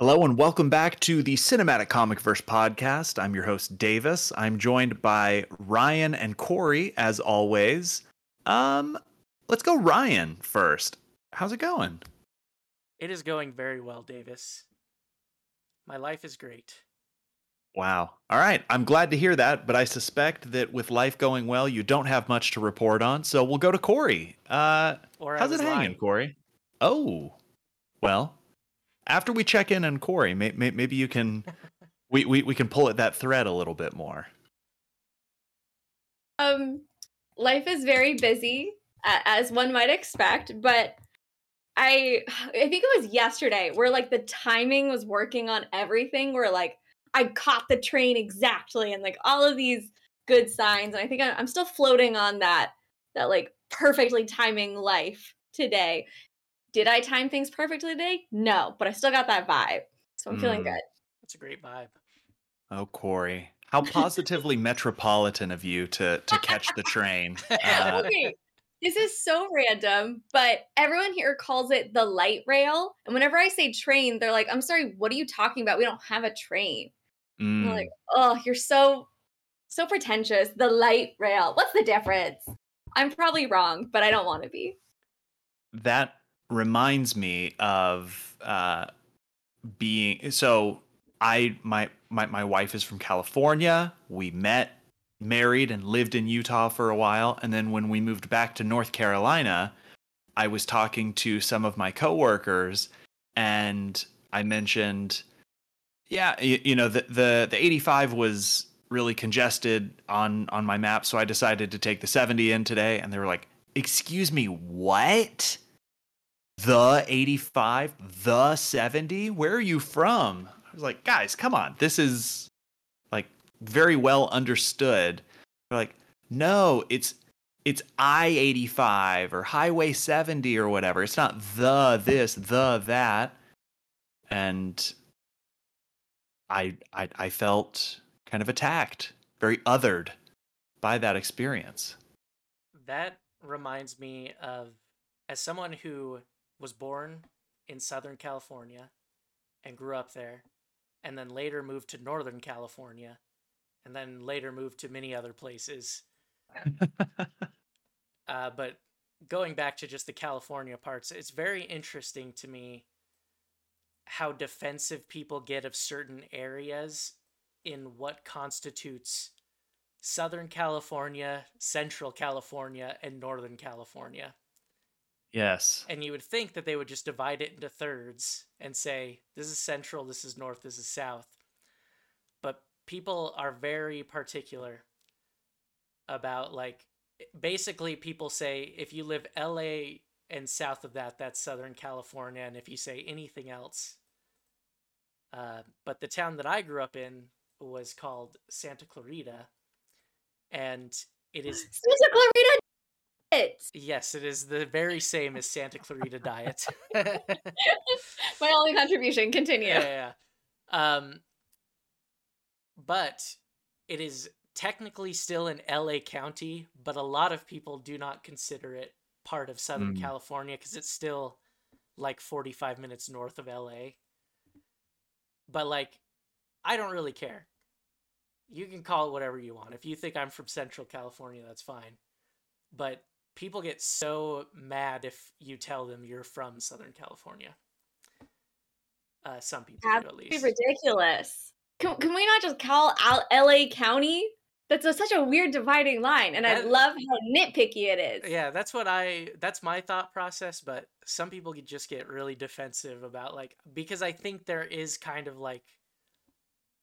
Hello and welcome back to the Cinematic Comic Verse podcast. I'm your host Davis. I'm joined by Ryan and Corey as always. Um, let's go Ryan first. How's it going? It is going very well, Davis. My life is great. Wow. All right. I'm glad to hear that, but I suspect that with life going well, you don't have much to report on. So we'll go to Corey. Uh, Or how's it was hanging, lying. Corey? Oh, well. After we check in on Corey, may, may, maybe you can we, we we can pull at that thread a little bit more. Um, life is very busy, as one might expect, but I I think it was yesterday where like the timing was working on everything. Where like I caught the train exactly, and like all of these good signs. And I think I- I'm still floating on that that like perfectly timing life today. Did I time things perfectly today? No, but I still got that vibe, so I'm feeling Mm. good. That's a great vibe. Oh, Corey, how positively metropolitan of you to to catch the train. Uh, okay. This is so random, but everyone here calls it the light rail. And whenever I say train, they're like, I'm sorry, what are you talking about? We don't have a train. I'm mm, like, oh, you're so, so pretentious. The light rail. What's the difference? I'm probably wrong, but I don't want to be. that reminds me of uh, being so. I my my my wife is from California. We met, married, and lived in Utah for a while, and then when we moved back to North Carolina, I was talking to some of my coworkers, and I mentioned, yeah, you, you know, the the the 85 was really congested on on my map, so I decided to take the 70 in today, and they were like, "Excuse me, what?" The 85, the 70? Where are you from? I was like, guys, come on. This is like very well understood. They're like, no, it's it's I-85 or Highway 70 or whatever. It's not the this, the that. And I I I felt kind of attacked, very othered by that experience. That reminds me of as someone who was born in Southern California and grew up there, and then later moved to Northern California, and then later moved to many other places. Uh, but going back to just the California parts, it's very interesting to me how defensive people get of certain areas in what constitutes Southern California, Central California, and Northern California. Yes. And you would think that they would just divide it into thirds and say, this is Central, this is North, this is South. But people are very particular about, like, basically, people say if you live LA and south of that, that's Southern California. And if you say anything else, uh, but the town that I grew up in was called Santa Clarita. And it is Santa Clarita it. Yes, it is the very same as Santa Clarita Diet. My only contribution. Continue. yeah, yeah, yeah. Um, but it is technically still in LA County, but a lot of people do not consider it part of Southern Mm. California because it's still like 45 minutes north of LA. But like, I don't really care. You can call it whatever you want. If you think I'm from Central California, that's fine. But people get so mad if you tell them you're from Southern California. Uh, some people do, at That'd be least. ridiculous. Can, can we not just call out LA County? That's a, such a weird dividing line, and I love how nitpicky it is. Yeah, that's what I that's my thought process, but some people could just get really defensive about like because I think there is kind of like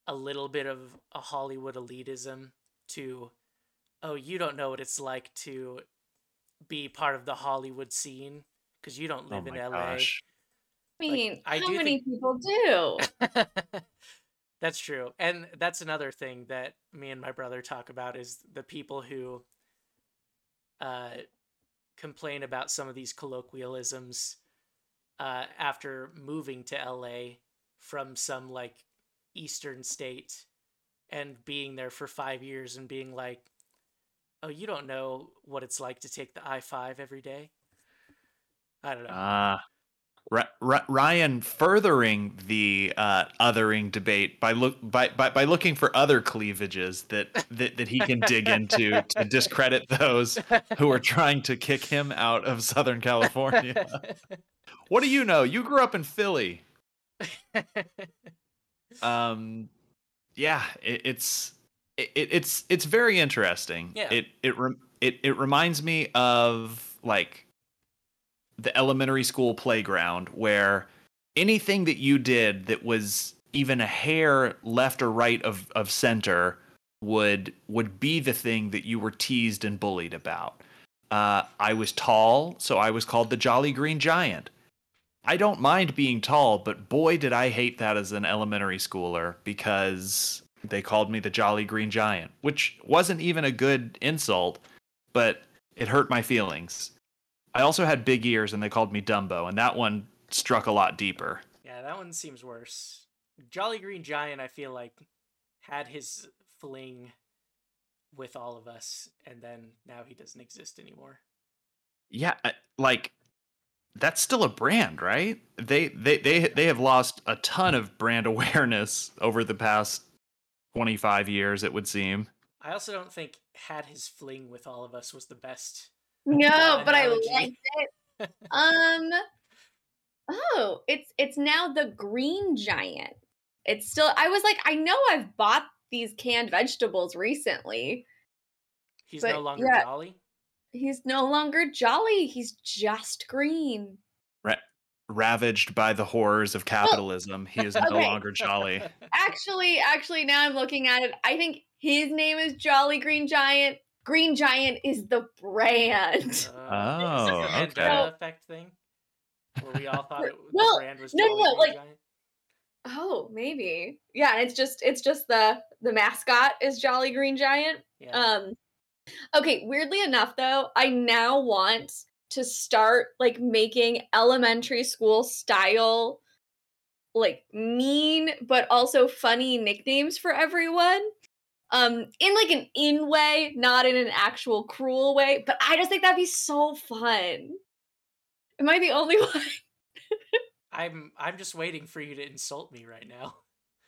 a little bit of a Hollywood elitism to oh, you don't know what it's like to be part of the Hollywood scene because you don't Oh live in LA. gosh. I like, mean, I how do many think- people do? that's true. And that's another thing that me and my brother talk about is the people who uh, complain about some of these colloquialisms uh, after moving to LA from some like eastern state and being there for five years and being like, oh, you don't know what it's like to take the I 5 every day? I don't know. Ah, R- R- Ryan furthering the uh, othering debate by look by, by by looking for other cleavages that that, that he can dig into to discredit those who are trying to kick him out of Southern California. what do you know? You grew up in Philly. Um, yeah, it, it's it, it's it's very interesting. Yeah. It it rem- it it reminds me of like the elementary school playground where anything that you did that was even a hair left or right of of center would would be the thing that you were teased and bullied about. Uh, I was tall, so I was called the Jolly Green Giant. I don't mind being tall, but boy, did I hate that as an elementary schooler because they called me the Jolly Green Giant, which wasn't even a good insult, but it hurt my feelings. I also had big ears and they called me Dumbo, and that one struck a lot deeper. yeah, that one seems worse. Jolly Green Giant, I feel like, had his fling with all of us, and then now he doesn't exist anymore. Yeah, like that's still a brand, right? They they they they have lost a ton of brand awareness over the past 25 years it would seem. I also don't think had his fling with all of us was the best. No, but I liked it. Um. Oh, it's it's now the green giant. It's still. I was like, I know I've bought these canned vegetables recently. He's But, no longer yeah. Jolly. He's no longer jolly. He's just green. Ravaged by the horrors of capitalism, he is no Okay. longer jolly. Actually, actually, now I'm looking at it. I think his name is Jolly Green Giant. Green Giant is the brand. Uh, Oh, a okay. Mandela effect thing? Where we all thought it, Well, the brand was no, Jolly no, Green like- Giant? Oh, maybe. Yeah, it's just it's just the the mascot is Jolly Green Giant. Yeah. Um okay, weirdly enough though, I now want to start like making elementary school style like mean but also funny nicknames for everyone. Um in like an in way, not in an actual cruel way, but I just think that'd be so fun. Am I the only one? I'm I'm just waiting for you to insult me right now.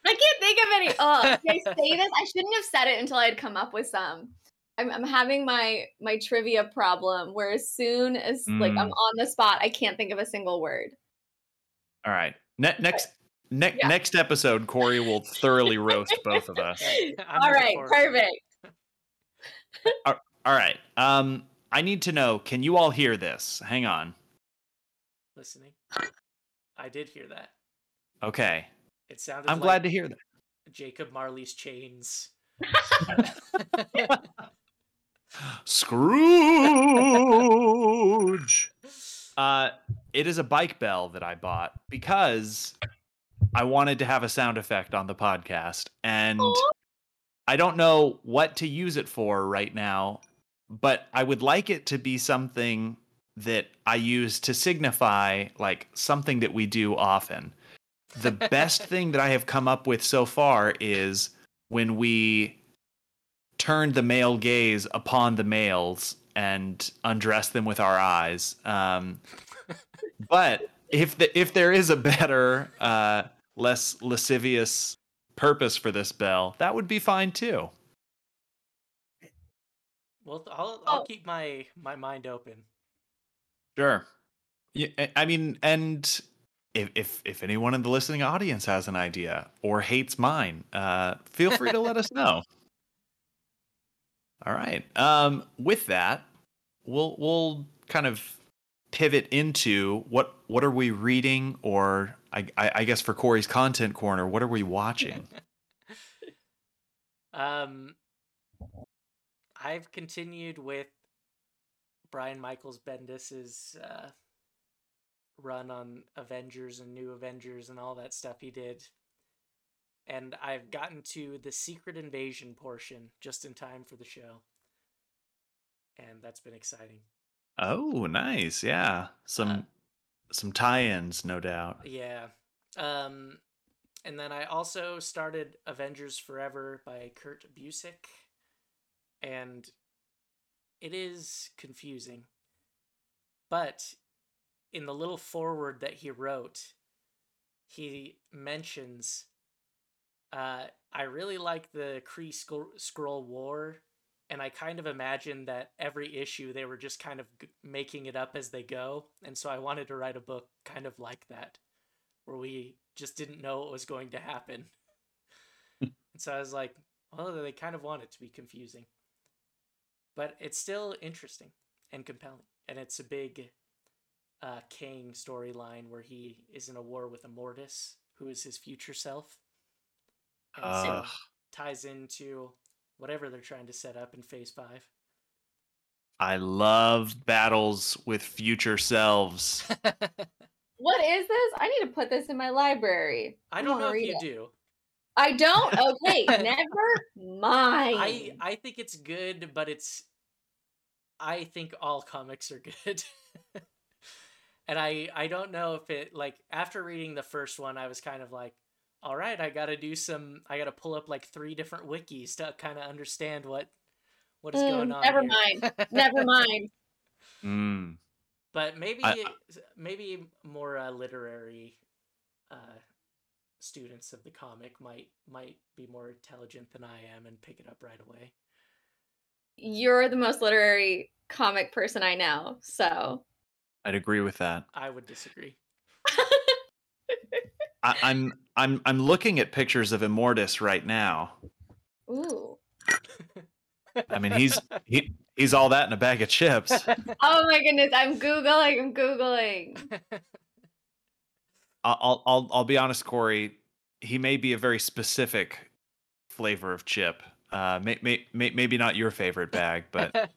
I can't think of any. Oh, did I say this? I shouldn't have said it until I had come up with some. I'm, I'm having my my trivia problem where as soon as like I'm Mm. on the spot, I can't think of a single word. All right. Ne- next ne- Yeah. next episode Corey will thoroughly roast both of us. I'm All looking right, forward to it. perfect. All right. Um I need to know, can you all hear this? Hang on. Listening. I did hear that. Okay. It sounded I'm like glad to hear that. Jacob Marley's chains. Scrooge. Uh, it is a bike bell that I bought because I wanted to have a sound effect on the podcast, and Aw. I don't know what to use it for right now, but I would like it to be something that I use to signify like something that we do often. The best thing that I have come up with so far is when we turn the male gaze upon the males and undress them with our eyes. Um, but if the, if there is a better, uh, less lascivious purpose for this bell, that would be fine too. Well, I'll I'll Oh. keep my my mind open. Sure. Yeah, I- I mean, and if if if anyone in the listening audience has an idea or hates mine, uh, feel free to let us know. All right. Um, with that, we'll we'll kind of pivot into what what are we reading, or I I, I guess for Corey's content corner, what are we watching? Um, I've continued with Brian Michaels Bendis's uh, run on Avengers and New Avengers and all that stuff he did. And I've gotten to the Secret Invasion portion just in time for the show. And that's been exciting. oh, nice. Yeah, some Uh, some tie-ins, no doubt. Yeah. Um, and then I also started Avengers Forever by Kurt Busiek. And it is confusing. But in the little forward that he wrote, he mentions, uh, I really like the Kree Skrull War, and I kind of imagined that every issue they were just kind of g- making it up as they go, and so I wanted to write a book kind of like that, where we just didn't know what was going to happen. and so I was like, well, they kind of want it to be confusing. But it's still interesting and compelling. And it's a big uh, Kang storyline where he is in a war with Immortus, who is his future self. And uh. ties into whatever they're trying to set up in Phase 5. I love battles with future selves. what is this? I need to put this in my library. I don't know if you it. do. I don't. Okay, never mind. I I think it's good, but it's I think all comics are good. and I I don't know if it like after reading the first one I was kind of like all right, I got to do some I got to pull up like three different wikis to kind of understand what what is mm, going on. Never here. mind. never mind. Mm. But maybe I, maybe more uh, literary uh, students of the comic might might be more intelligent than I am and pick it up right away. You're the most literary comic person I know, so I'd agree with that. I would disagree. I, I'm I'm I'm looking at pictures of Immortus right now. Ooh. I mean, he's he he's all that in a bag of chips. oh my goodness! I'm googling. I'm googling. I'll I'll I'll be honest, Corey. He may be a very specific flavor of chip. Uh, may, may, may, maybe not your favorite bag, but I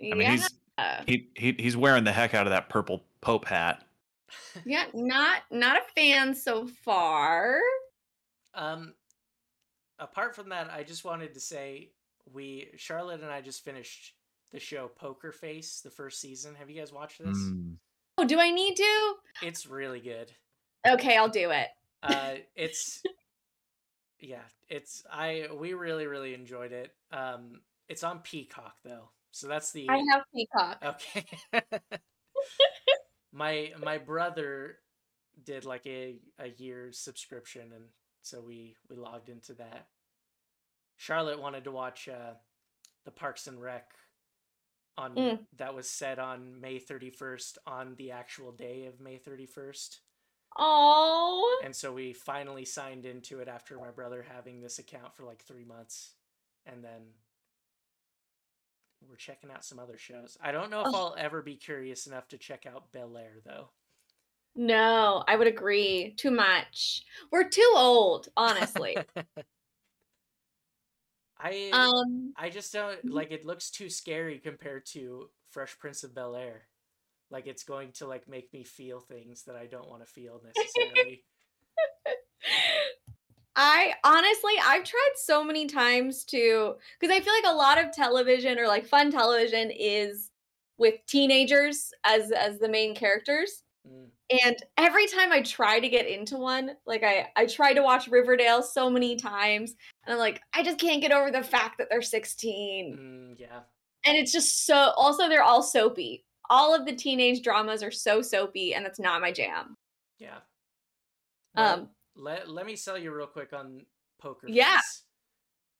mean, yeah. he's he, he he's wearing the heck out of that purple Pope hat. Yeah, not not a fan so far. Um, apart from that, I just wanted to say we Charlotte and I just finished the show Poker Face, the first season. Have you guys watched this? Mm. Oh, do I need to? It's really good. Okay, I'll do it. uh, it's yeah, it's I we really really enjoyed it. Um, it's on Peacock though, so that's the I have Peacock. Okay. my my brother did like a a year's subscription, and so we we logged into that. Charlotte wanted to watch uh, the Parks and Rec on mm. that was set on May 31st on the actual day of May 31st. Oh. And so we finally signed into it after my brother having this account for like 3 months and then we're checking out some other shows. I don't know if oh. I'll ever be curious enough to check out Bel Air though. No, I would agree. Too much. We're too old, honestly. I um I just don't like it looks too scary compared to Fresh Prince of Bel Air. Like it's going to like make me feel things that I don't want to feel necessarily. I honestly I've tried so many times to because I feel like a lot of television or like fun television is with teenagers as as the main characters. Mm. And every time I try to get into one, like I I try to watch Riverdale so many times, and I'm like, I just can't get over the fact that they're 16. Mm, yeah. And it's just so. Also, they're all soapy. All of the teenage dramas are so soapy, and that's not my jam. Yeah. Well, um. Let Let me sell you real quick on poker. Yeah. Face.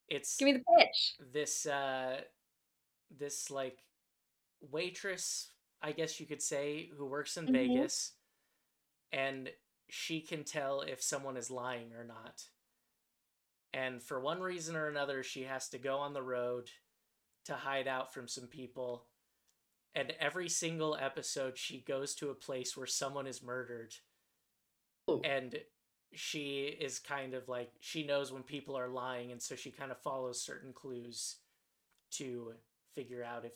It's give me the pitch. This uh, this like waitress, I guess you could say, who works in mm-hmm. Vegas and she can tell if someone is lying or not. And for one reason or another, she has to go on the road to hide out from some people. And every single episode, she goes to a place where someone is murdered. Ooh. And she is kind of like, she knows when people are lying. And so she kind of follows certain clues to figure out if,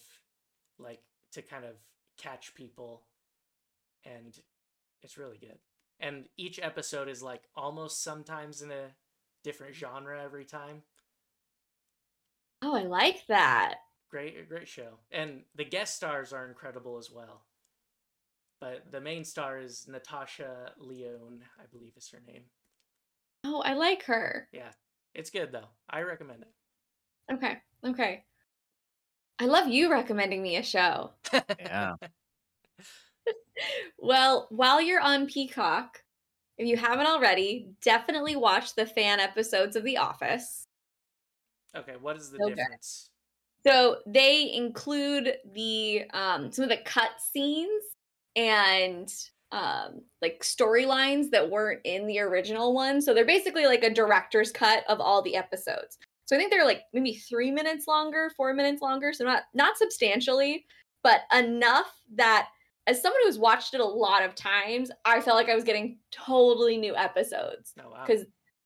like, to kind of catch people. And it's really good. And each episode is like almost sometimes in a different genre every time. Oh, I like that. Great, great show. And the guest stars are incredible as well. But the main star is Natasha Lyonne, I believe is her name. Oh, I like her. Yeah, it's good though. I recommend it. Okay, okay. I love you recommending me a show. yeah. well, while you're on Peacock, if you haven't already, definitely watch the fan episodes of The Office. Okay, what is the Okay. difference? So they include the um some of the cut scenes and um like storylines that weren't in the original one. So they're basically like a director's cut of all the episodes. So I think they're like maybe three minutes longer, four minutes longer. So not not substantially, but enough that as someone who's watched it a lot of times, I felt like I was getting totally new episodes No, wow. because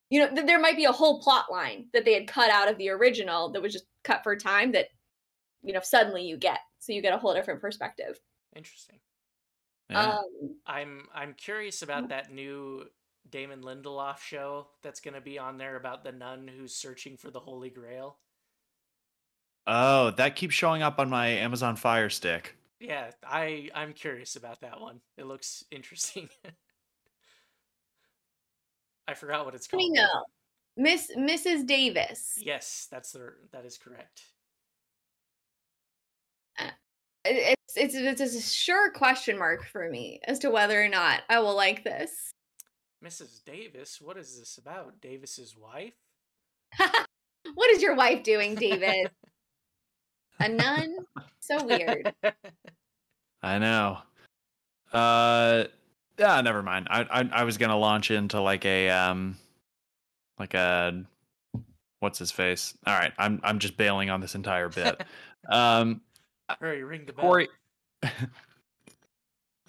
you know th- there might be a whole plot line that they had cut out of the original that was just cut for time that you know suddenly you get so you get a whole different perspective Interesting. Yeah. um I'm I'm curious about that new Damon Lindelof show that's going to be on there about the nun who's searching for the Holy Grail. oh, that keeps showing up on my Amazon Fire Stick. Yeah, I I'm curious about that one. It looks interesting. I forgot what it's called. miss mrs davis Yes, that's the that is correct. It- it's, it's it's a sure question mark for me as to whether or not i will like this Mrs. Davis, what is this about? Davis's wife? what is your wife doing david a nun so weird I know. Uh, yeah, never mind. I, I I was gonna launch into like a um, like a what's his face. All right, I'm I'm just bailing on this entire bit. um, Hurry, ring the bell. Corey.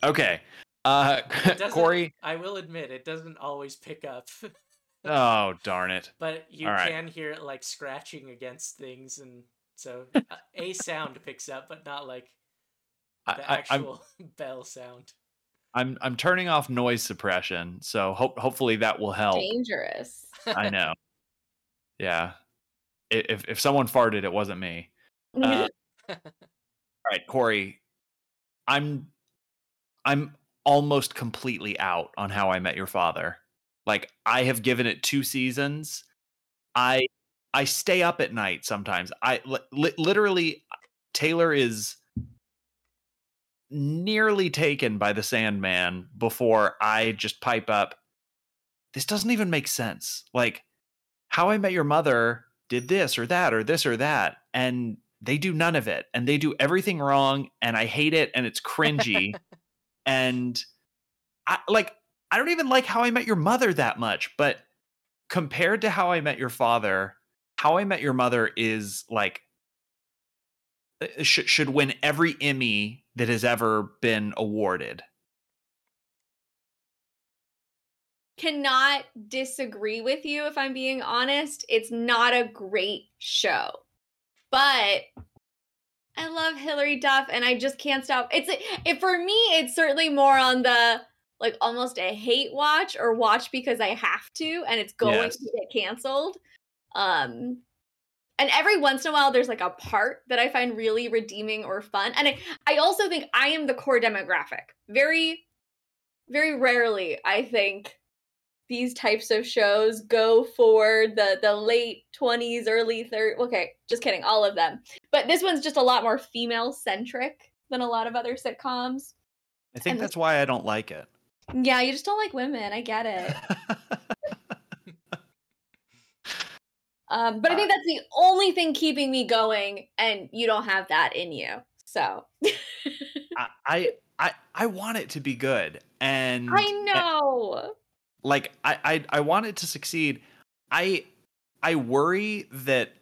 okay. Uh, Corey. I will admit it doesn't always pick up, Oh darn it! but you All right. can hear it like scratching against things, and so uh, a sound picks up, but not like the I, I'm actual bell sound. I'm I'm turning off noise suppression, so hope hopefully that will help. dangerous I know. Yeah. If if someone farted, it wasn't me. Uh, All right, Corey. I'm I'm almost completely out on how I met your father. Like I have given it two seasons. I I stay up at night sometimes. I li- li- literally Taylor is nearly taken by the Sandman before I just pipe up. This doesn't even make sense. Like how I met your mother did this or that or this or that and they do none of it and they do everything wrong and I hate it and it's cringy and I like I don't even like how I met your mother that much but compared to how I met your father how I met your mother is like uh, should should win every Emmy that has ever been awarded. cannot disagree with you if I'm being honest. It's not a great show. But I love Hilary Duff and I just can't stop. It's it for me it's certainly more on the like almost a hate watch or watch because I have to and it's going Yes. to get canceled. Um and every once in a while there's like a part that I find really redeeming or fun. And I, I also think I am the core demographic. Very very rarely I think these types of shows go for the the late 20s early 30s okay just kidding all of them. But this one's just a lot more female centric than a lot of other sitcoms. I think And the- that's why I don't like it. yeah you just don't like women i get it. Um but i think that's the only thing keeping me going and you don't have that in you so. I, I I I want it to be good and i know like I, I I want it to succeed. I I worry that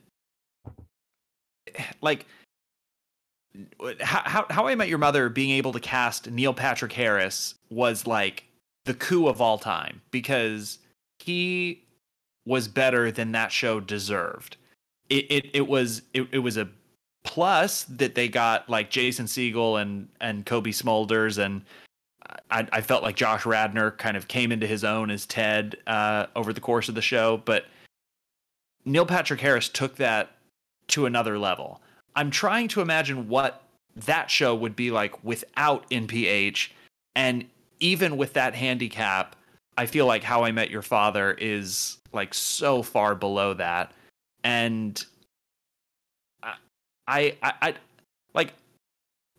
like how how, how I met your mother being able to cast Neil Patrick Harris was like the coup of all time because he was better than that show deserved. It it, it was it, it was a plus that they got like Jason Segel and and Cobie Smulders and I, I felt like Josh Radnor kind of came into his own as Ted uh, over the course of the show, but Neil Patrick Harris took that to another level. I'm trying to imagine what that show would be like without NPH, and even with that handicap, I feel like How I Met Your Father is like so far below that, and I, I, I, I like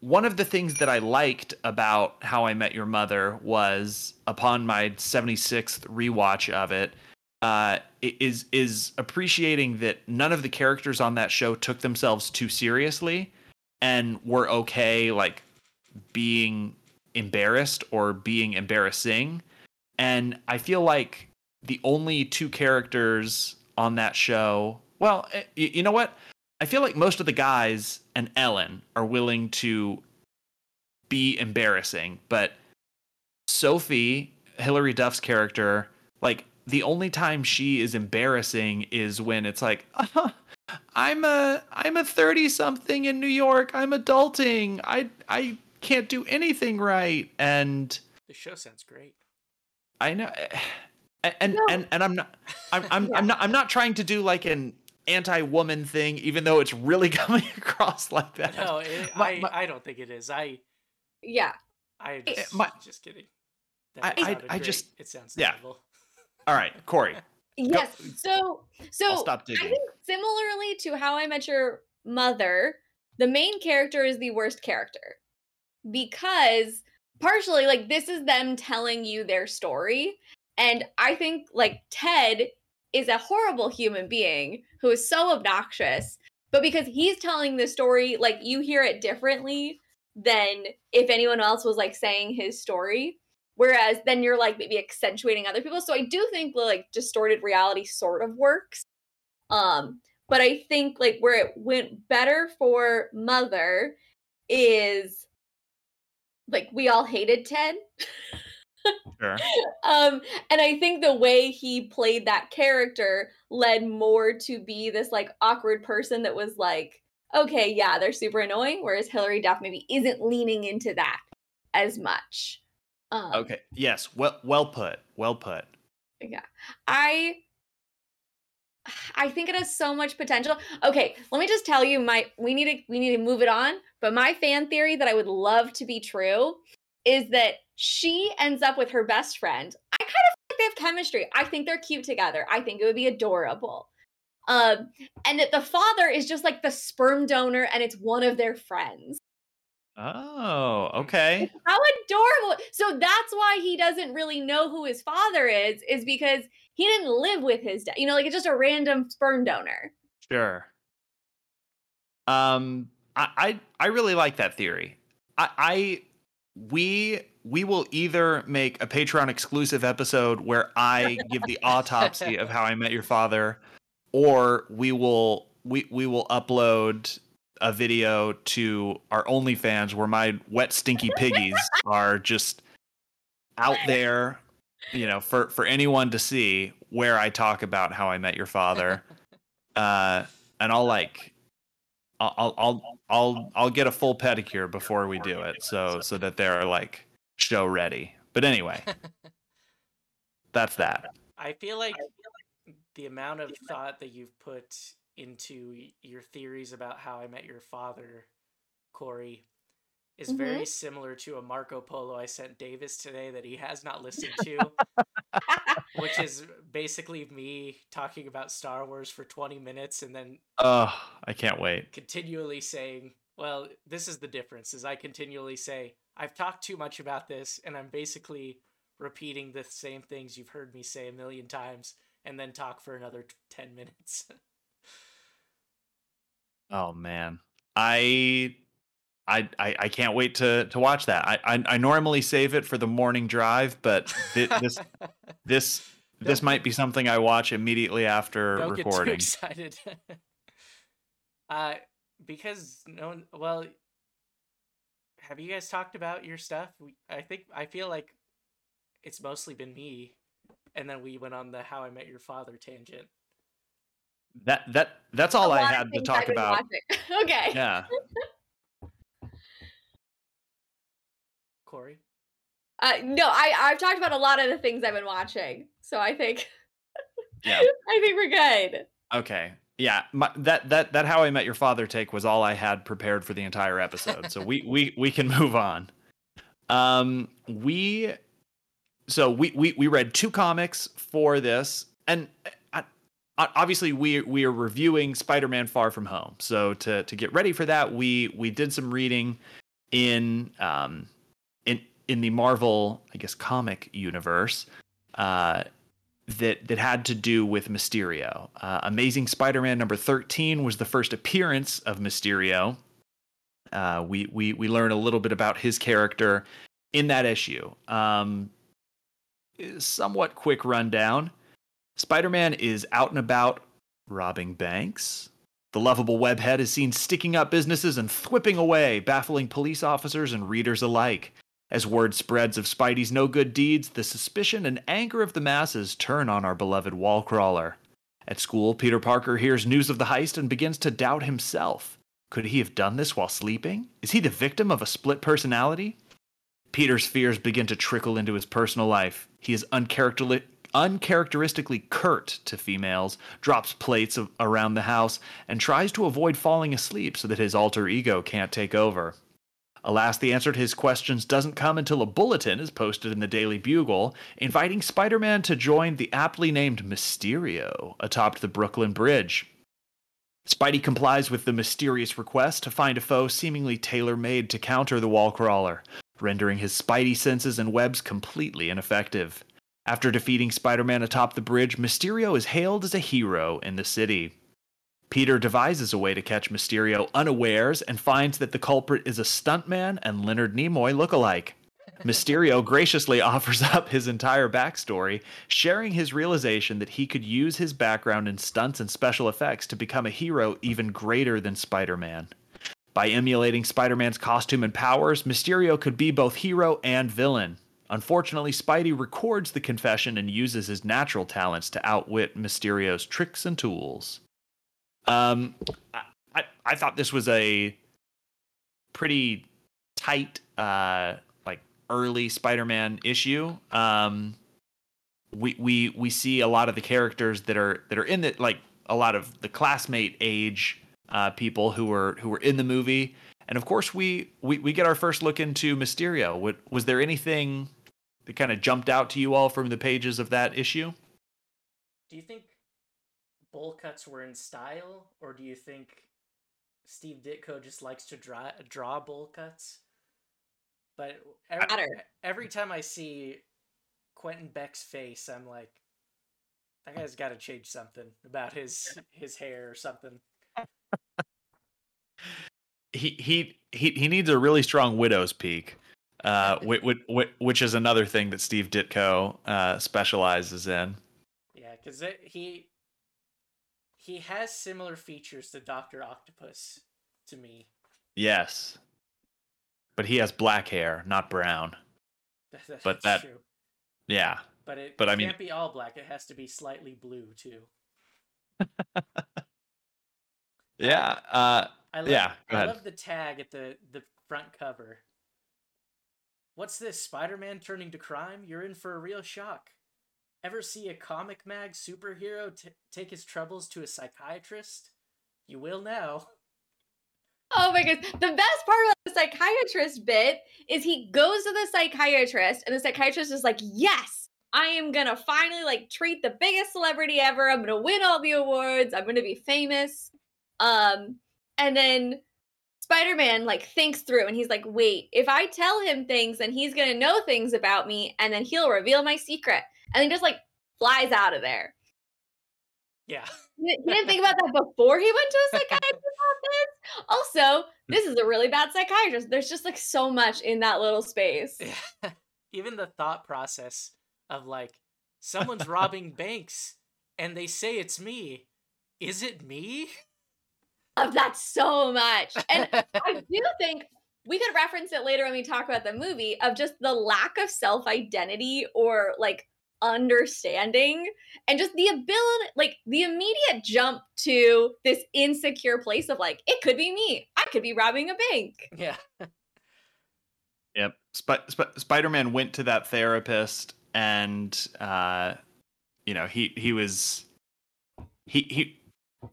one of the things that I liked about How I Met Your Mother was upon my 76th rewatch of it, uh, is is appreciating that none of the characters on that show took themselves too seriously and were okay like being embarrassed or being embarrassing. And I feel like the only two characters on that show, well, eh, you know what? I feel like most of the guys and Ellen are willing to be embarrassing, but Sophie, Hilary Duff's character, like the only time she is embarrassing is when it's like, uh, I'm a I'm a 30 something in New York. I'm adulting. I I can't do anything right and the show sounds great. I know and and, no. and, and I'm not I'm I'm, yeah. I'm not I'm not trying to do like an anti-woman thing even though it's really coming across like that. No, it, my, I my, I don't think it is. I Yeah. I just, my, just kidding. That I I, I just it sounds yeah. Terrible. All right, Corey. Yes. So so I'll stop digging. I think similarly to how I met your mother, the main character is the worst character. Because partially like this is them telling you their story and I think like Ted is a horrible human being who is so obnoxious, but because he's telling the story like you hear it differently than if anyone else was like saying his story. Whereas then you're like maybe accentuating other people. So I do think like distorted reality sort of works. Um, but I think like where it went better for Mother is like we all hated Ted. sure. Um, and I think the way he played that character led more to be this like awkward person that was like, okay, yeah, they're super annoying. Whereas Hilary Duff maybe isn't leaning into that as much. Um, okay. Yes. Well. Well put. Well put. Yeah. I. I think it has so much potential. Okay, let me just tell you my we need to we need to move it on. But my fan theory that I would love to be true is that she ends up with her best friend. I kind of think they have chemistry. I think they're cute together. I think it would be adorable. Um, and that the father is just like the sperm donor and it's one of their friends. Oh, okay. How adorable. So that's why he doesn't really know who his father is, is because he didn't live with his dad. You know, like it's just a random sperm donor. Sure. Um, I I, I really like that theory. I, I we we will either make a Patreon exclusive episode where I give the autopsy of how I met your father, or we will we we will upload a video to our OnlyFans where my wet stinky piggies are just out there, you know, for for anyone to see where I talk about how I met your father. Uh, and I'll like I'll I'll I'll I'll get a full pedicure before we do it so so that they're like show ready. But anyway, that's that. I feel like the amount of thought that you've put into your theories about how I met your father, Corey, is mm-hmm. very similar to a Marco Polo I sent Davis today that he has not listened to, which is basically me talking about Star Wars for 20 minutes and then Oh, I can't wait. continually saying, well, this is the difference is I continually say, I've talked too much about this and I'm basically repeating the same things you've heard me say a million times and then talk for another 10 minutes. Oh man. I I, I, I can't wait to to watch that. I, I, I normally save it for the morning drive, but th- this this this might be something I watch immediately after don't recording. Get too excited. uh, because no one. Well, have you guys talked about your stuff? We, I think I feel like it's mostly been me, and then we went on the How I Met Your Father tangent. That that that's all I had to talk about. okay. Yeah. Corey. Uh, no, I I've talked about a lot of the things I've been watching, so I think. Yeah. I think we're good. Okay. Yeah, my, that that that how I met your father take was all I had prepared for the entire episode. So we we we can move on. Um, we so we we we read two comics for this, and obviously we we are reviewing Spider-Man Far From Home. So to to get ready for that, we we did some reading in um, in in the Marvel, I guess, comic universe. Uh, that that had to do with Mysterio. Uh, Amazing Spider-Man number 13 was the first appearance of Mysterio. Uh, we we we learn a little bit about his character in that issue. Um, somewhat quick rundown. Spider-Man is out and about robbing banks. The lovable webhead is seen sticking up businesses and thwipping away, baffling police officers and readers alike. As word spreads of Spidey's no good deeds, the suspicion and anger of the masses turn on our beloved wall crawler. At school, Peter Parker hears news of the heist and begins to doubt himself. Could he have done this while sleeping? Is he the victim of a split personality? Peter's fears begin to trickle into his personal life. He is uncharacter- uncharacteristically curt to females, drops plates of- around the house, and tries to avoid falling asleep so that his alter ego can't take over. Alas, the answer to his questions doesn't come until a bulletin is posted in the Daily Bugle inviting Spider Man to join the aptly named Mysterio atop the Brooklyn Bridge. Spidey complies with the mysterious request to find a foe seemingly tailor made to counter the wall crawler, rendering his Spidey senses and webs completely ineffective. After defeating Spider Man atop the bridge, Mysterio is hailed as a hero in the city. Peter devises a way to catch Mysterio unawares and finds that the culprit is a stuntman and Leonard Nimoy look-alike. Mysterio graciously offers up his entire backstory, sharing his realization that he could use his background in stunts and special effects to become a hero even greater than Spider Man. By emulating Spider Man's costume and powers, Mysterio could be both hero and villain. Unfortunately, Spidey records the confession and uses his natural talents to outwit Mysterio's tricks and tools. Um, I, I thought this was a pretty tight, uh, like early Spider-Man issue. Um, we we we see a lot of the characters that are that are in the like a lot of the classmate age uh, people who were who were in the movie, and of course we we we get our first look into Mysterio. What, was there anything that kind of jumped out to you all from the pages of that issue? Do you think bowl cuts were in style, or do you think Steve Ditko just likes to draw draw bowl cuts? But every, every time I see Quentin Beck's face, I'm like, that guy's got to change something about his his hair or something. he he he he needs a really strong widow's peak, uh, which, which, which is another thing that Steve Ditko uh, specializes in. Yeah, because he he has similar features to Doctor Octopus to me. Yes, but he has black hair, not brown. That's but that, true. yeah. But it, but it I mean, can't be all black. It has to be slightly blue too. yeah. Uh, I love, yeah. Go I love the tag at the the front cover. What's this? Spider-Man turning to crime? You're in for a real shock. Ever see a comic mag superhero t- take his troubles to a psychiatrist? You will now. Oh my goodness. The best part about the psychiatrist bit is he goes to the psychiatrist and the psychiatrist is like, Yes, I am gonna finally like treat the biggest celebrity ever. I'm gonna win all the awards. I'm gonna be famous. Um, and then Spider-Man like thinks through and he's like, wait, if I tell him things, then he's gonna know things about me, and then he'll reveal my secret. And then just like flies out of there. Yeah. He didn't think about that before he went to a psychiatrist's office. Also, this is a really bad psychiatrist. There's just like so much in that little space. Yeah. Even the thought process of like someone's robbing banks and they say it's me. Is it me? Of that so much. And I do think we could reference it later when we talk about the movie of just the lack of self-identity or like understanding and just the ability like the immediate jump to this insecure place of like it could be me i could be robbing a bank Yeah. Yep. Sp- Sp- Spider-Man went to that therapist, and uh, you know he he was he he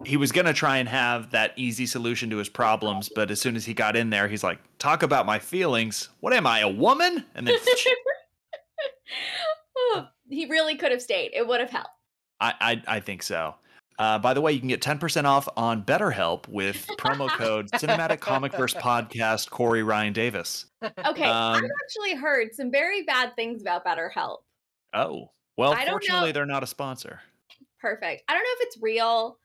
he was gonna try and have that easy solution to his problems, but as soon as he got in there, he's like, "Talk about my feelings. What am I, a woman?" And then Oh, he really could have stayed it would have helped I, I I think so. Uh, by the way, you can get 10% off on BetterHelp with promo code Cinematic Comicverse Podcast Corey Ryan Davis. Okay, I've Um, actually heard some very bad things about BetterHelp. Oh, well, I don't fortunately, know- they're not a sponsor. Perfect. I don't know if it's real,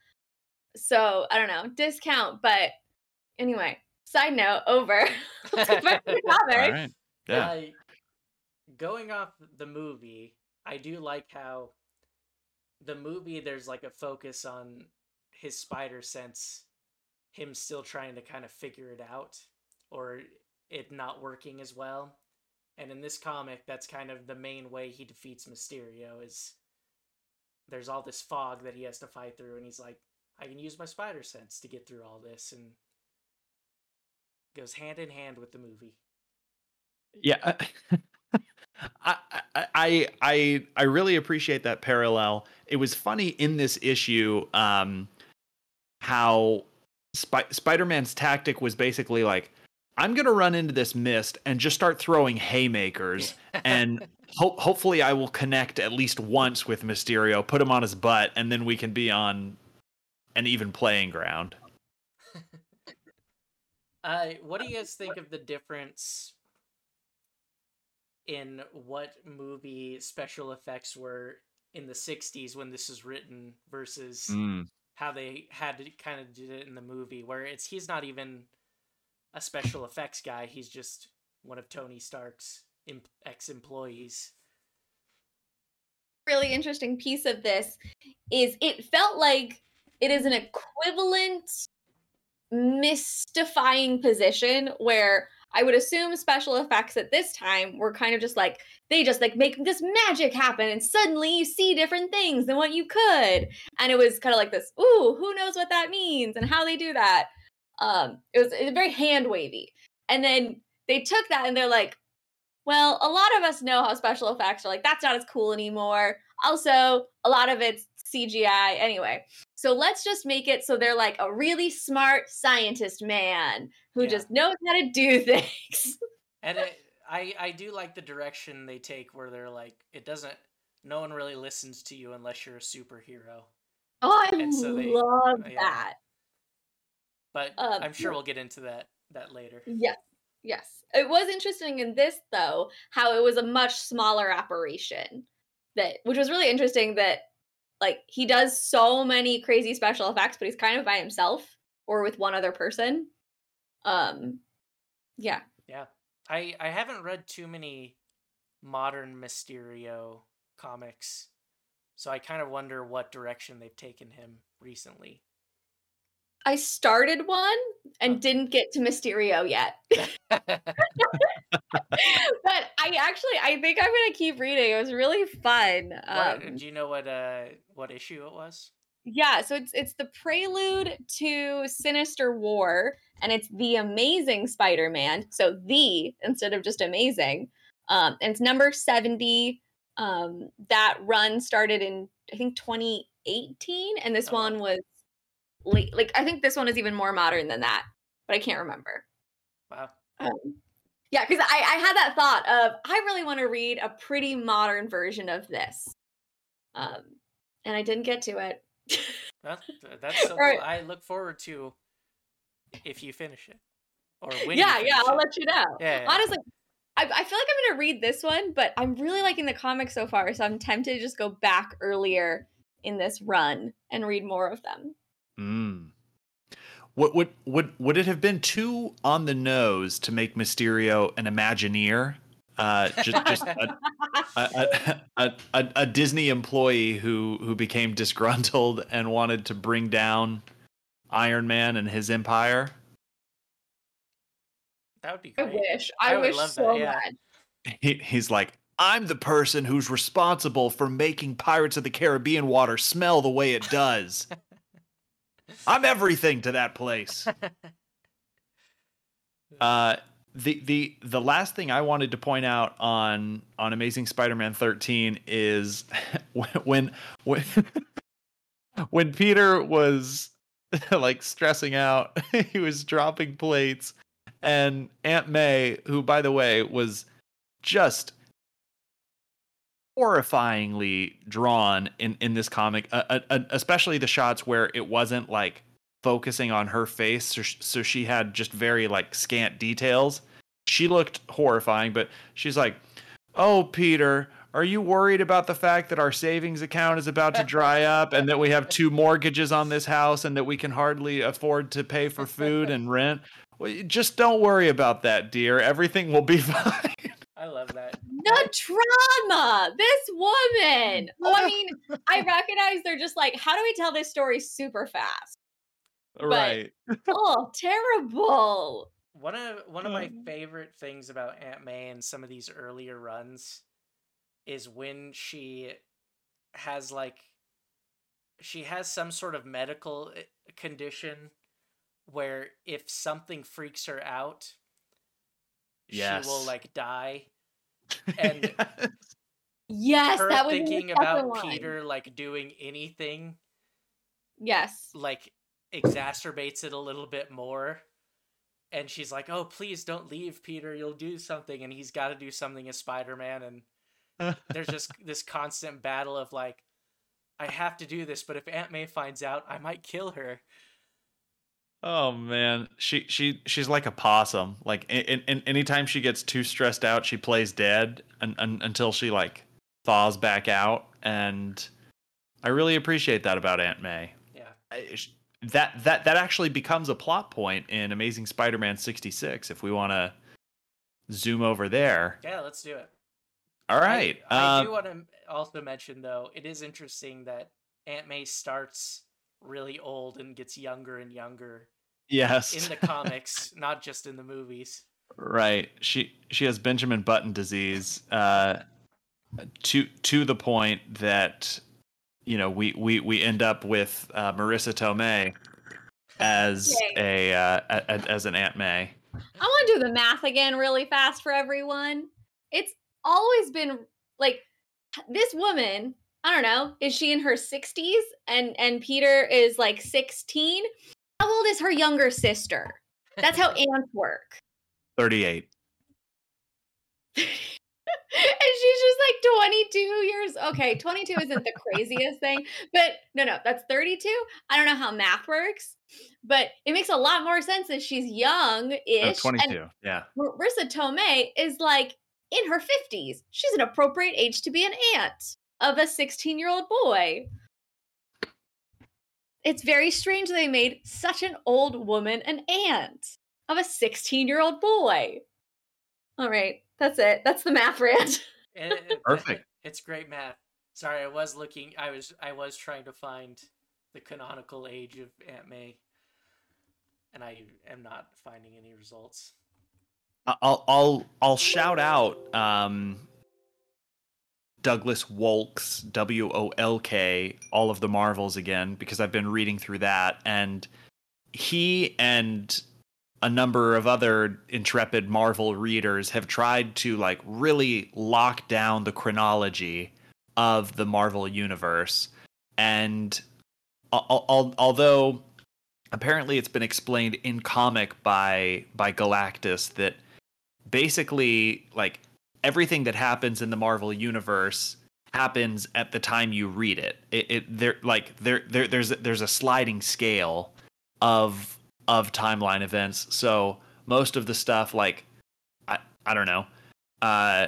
so I don't know discount. But anyway, side note over. Let's get back to the topic. right. Yeah. Uh, going off the movie, I do like how the movie there's like a focus on his spider sense, him still trying to kind of figure it out, or it not working as well. And in this comic, that's kind of the main way he defeats Mysterio is there's all this fog that he has to fight through, and he's like, I can use my spider sense to get through all this, and goes hand in hand with the movie. Yeah. I, I I I really appreciate that parallel. It was funny in this issue um how Sp- Spider-Man's tactic was basically like I'm going to run into this mist and just start throwing haymakers and ho- hopefully I will connect at least once with Mysterio, put him on his butt and then we can be on an even playing ground. Uh, what do you guys think of the difference in what movie special effects were in the 60s when this was written versus Mm. how they had to kind of did it in the movie where it's he's not even a special effects guy he's just one of Tony Stark's ex-employees really interesting piece of this is it felt like it is an equivalent mystifying position where I would assume special effects at this time were kind of just like they just like make this magic happen and suddenly you see different things than what you could. And it was kind of like this ooh who knows what that means and how they do that. Um it was, it was very hand wavy. And then they took that and they're like well, a lot of us know how special effects are like, that's not as cool anymore. Also, a lot of it's CGI anyway. So let's just make it so they're like a really smart scientist man who Yeah. just knows how to do things. and it, I I do like the direction they take where they're like it doesn't no one really listens to you unless you're a superhero Oh, I so they- love yeah. that. but Um, I'm sure we'll get into that that later Yes. Yes. It was interesting in this though, how it was a much smaller operation. That which was really interesting that like he does so many crazy special effects, but he's kind of by himself or with one other person. Um yeah. Yeah. I I haven't read too many modern Mysterio comics. So I kind of wonder what direction they've taken him recently. I started one and didn't get to Mysterio yet. but I actually I think I'm gonna keep reading. It was really fun. What- Um, do you know what uh what issue it was? Yeah, so it's it's the prelude to Sinister War, and it's the Amazing Spider-Man. So the instead of just amazing, um, and it's number seventy. Um, that run started in I think 2018, and this Oh, one was late. Like I think this one is even more modern than that, but I can't remember. Wow. Um, yeah, because I, I had that thought of I really want to read a pretty modern version of this, um, and I didn't get to it. That, that's so Right. cool. I look forward to if you finish it. Or when yeah, yeah, I'll it. let you know. Yeah, yeah. Honestly, I, I feel like I'm gonna read this one, but I'm really liking the comic so far, so I'm tempted to just go back earlier in this run and read more of them. Mm. Would would would would it have been too on the nose to make Mysterio an Imagineer? Uh, just just a, a, a, a, a Disney employee who who became disgruntled and wanted to bring down Iron Man and his empire. That would be I wish. I, I wish love that, so yeah. much. He, he's like, I'm the person who's responsible for making Pirates of the Caribbean water smell the way it does. I'm everything to that place. Uh, the the the last thing I wanted to point out on on Amazing Spider-Man 13 is when when when Peter was like stressing out, he was dropping plates, and Aunt May, who by the way was just horrifyingly drawn in in this comic, uh, uh, uh, especially the shots where it wasn't like focusing on her face, so, sh- so she had just very like scant details. She looked horrifying, but she's like, "Oh, Peter." Are you worried about the fact that our savings account is about to dry up and that we have two mortgages on this house and that we can hardly afford to pay for food and rent? Well, just don't worry about that, dear. Everything will be fine. I love that. The trauma, this woman. Oh, I mean, I recognize they're just like, how do we tell this story super fast? right. Oh, terrible. One of one of my favorite things about Aunt May and some of these earlier runs is when she has like she has some sort of medical eh, condition where if something freaks her out, Yes. she will like die. and- Yes, her that was thinking about Peter like doing anything Yes. like exacerbates it a little bit more. And she's like, "Oh, please don't leave, Peter. You'll do something." And he's got to do something as Spider-Man and there's just this constant battle of like I have to do this, but if Aunt May finds out, I might kill her. Oh man, she she she's like a possum. Like in, in, anytime she gets too stressed out, she plays dead un, un, until she like thaws back out, and I really appreciate that about Aunt May. Yeah. I- That that that actually becomes a plot point in Amazing Spider-Man 66 if we want to zoom over there. Yeah, let's do it. All right. I, I um, do want to also mention though, it is interesting that Aunt May starts really old and gets younger and younger yes. in the comics, not just in the movies. Right. She she has Benjamin Button disease. Uh, to to the point that you know we we we end up with uh, Marisa Tomei as a, uh, a, a- as an Aunt May. I want to do the math again really fast for everyone. It's always been like this woman, I don't know, is she in her 60s and and Peter is like 16? How old is her younger sister? That's how aunts work. Thirty eight. and she's just like 22 years. Okay, 22 isn't the craziest thing, but no, no, that's 32. I don't know how math works, but it makes a lot more sense that she's young Oh, ish. 22. Yeah. Marisa Tomei is like in her 50s. She's an appropriate age to be an aunt of a 16 year old boy. It's very strange they made such an old woman an aunt of a 16 year old boy. All right, that's it. That's the math rant. And it- it- Perfect. It's great math. Sorry, I was looking. I was I was trying to find the canonical age of Aunt May, and I am not finding any results. I- I'll I'll I'll shout out um, Douglas Wolk's W O L K all of the Marvels again because I've been reading through that. And he and a number of other intrepid Marvel readers have tried to like really lock down the chronology of the Marvel universe. And al- al- although apparently it's been explained in comic by by Galactus that basically like everything that happens in the Marvel universe happens at the time you read it. It, it there like there there there's there's a sliding scale of of timeline events. So most of the stuff like I I don't know. Uh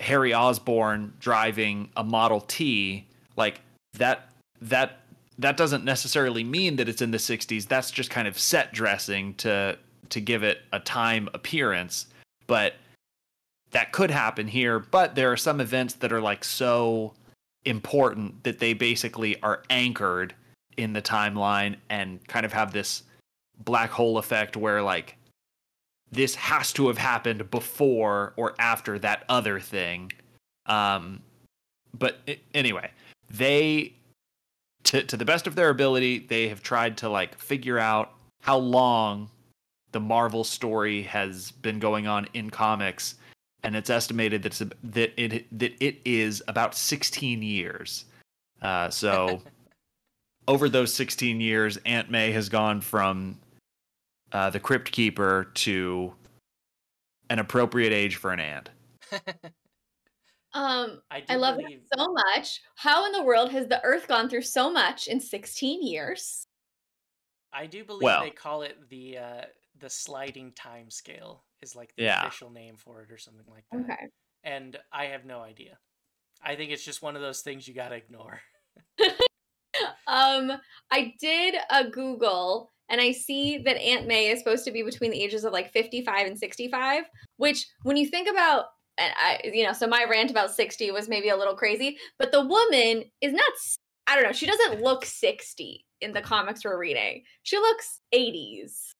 Harry Osborn driving a Model T like that that that doesn't necessarily mean that it's in the 60s. That's just kind of set dressing to to give it a time appearance but that could happen here but there are some events that are like so important that they basically are anchored in the timeline and kind of have this black hole effect where like this has to have happened before or after that other thing. Um but i anyway they to to the best of their ability they have tried to like figure out how long the Marvel story has been going on in comics, and it's estimated that it's, that it that it is about 16 years. Uh, so over those 16 years, Aunt May has gone from uh, the Crypt Keeper to an appropriate age for an aunt. Um, I I love believe that so much. How in the world has the Earth gone through so much in 16 years? I do believe Well- they call it the uh the sliding time scale is like the Yeah. official name for it or something like that. Okay. And I have no idea. I think it's just one of those things you gotta ignore. Um, I did a Google and I see that Aunt May is supposed to be between the ages of like 55 and 65, which when you think about and I you know, so my rant about 60 was maybe a little crazy, but the woman is not I don't know, she doesn't look 60 in the comics we're reading. She looks 80s.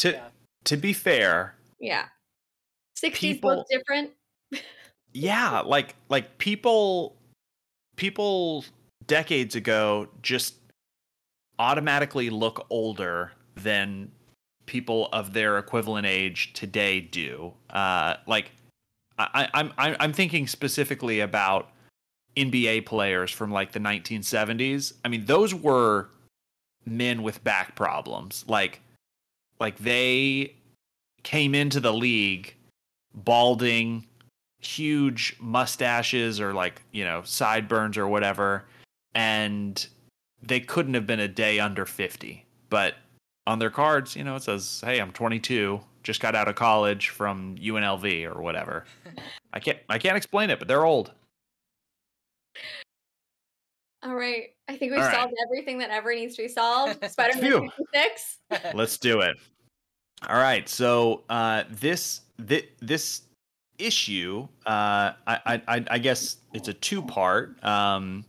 To Yeah. to be fair, Yeah. 60s People- look different. yeah, like like people people decades ago just automatically look older than people of their equivalent age today do. Uh, like I, I- I'm I'm I'm thinking specifically about NBA players from like the 1970s. I mean, those were men with back problems. Like like they came into the league balding, huge mustaches or like, you know, sideburns or whatever, and they couldn't have been a day under 50. But on their cards, you know, it says, "Hey, I'm 22, just got out of college from UNLV or whatever." I can't I can't explain it, but they're old. All right. I think we've All right. solved everything that ever needs to be solved. Spider-Man Phew. 66. Let's do it. All right. So uh, this this this issue, uh, I, I I guess it's a two part. Um,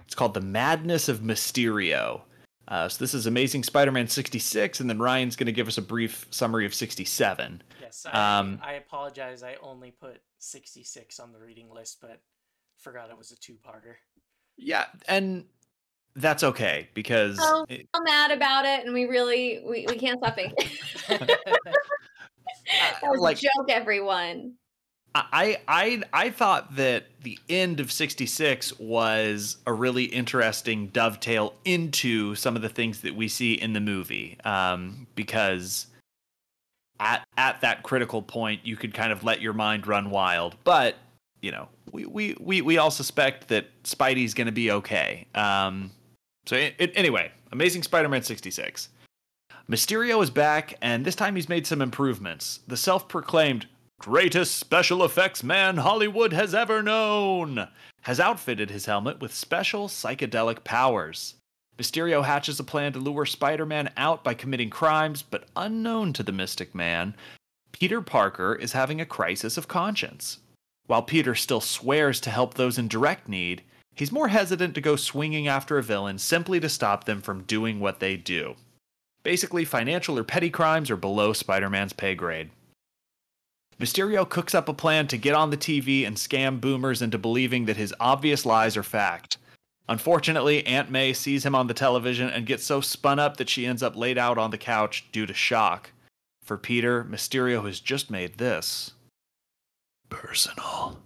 it's called the Madness of Mysterio. Uh, so this is Amazing Spider-Man 66, and then Ryan's going to give us a brief summary of 67. Yes, I, Um, I apologize. I only put 66 on the reading list, but forgot it was a two-parter. Yeah, and that's okay because Oh. it- I'm mad about it, and we really we, we can't stop thinking. that was like- a joke, everyone. I I I thought that the end of 66 was a really interesting dovetail into some of the things that we see in the movie um, because at at that critical point you could kind of let your mind run wild but you know we we we, we all suspect that Spidey's going to be okay um, so it, it, anyway Amazing Spider-Man 66 Mysterio is back, and this time he's made some improvements. The self proclaimed greatest special effects man Hollywood has ever known has outfitted his helmet with special psychedelic powers. Mysterio hatches a plan to lure Spider Man out by committing crimes, but unknown to the Mystic Man, Peter Parker is having a crisis of conscience. While Peter still swears to help those in direct need, he's more hesitant to go swinging after a villain simply to stop them from doing what they do. Basically, financial or petty crimes are below Spider Man's pay grade. Mysterio cooks up a plan to get on the TV and scam boomers into believing that his obvious lies are fact. Unfortunately, Aunt May sees him on the television and gets so spun up that she ends up laid out on the couch due to shock. For Peter, Mysterio has just made this personal.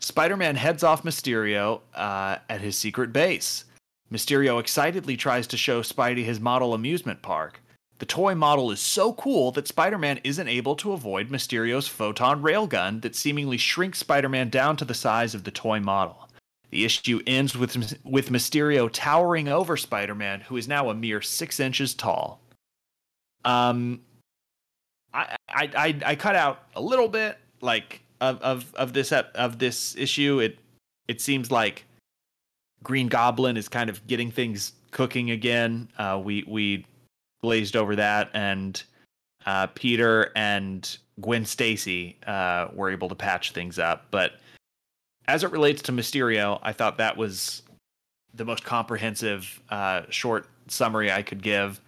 Spider Man heads off Mysterio uh, at his secret base. Mysterio excitedly tries to show Spidey his model amusement park. The toy model is so cool that Spider Man isn't able to avoid Mysterio's photon railgun that seemingly shrinks Spider Man down to the size of the toy model. The issue ends with, with Mysterio towering over Spider Man, who is now a mere six inches tall. Um, I, I, I, I cut out a little bit like of, of, of this of this issue. It it seems like Green Goblin is kind of getting things cooking again. Uh, we we glazed over that, and uh, Peter and Gwen Stacy uh, were able to patch things up. But as it relates to Mysterio, I thought that was the most comprehensive uh, short summary I could give.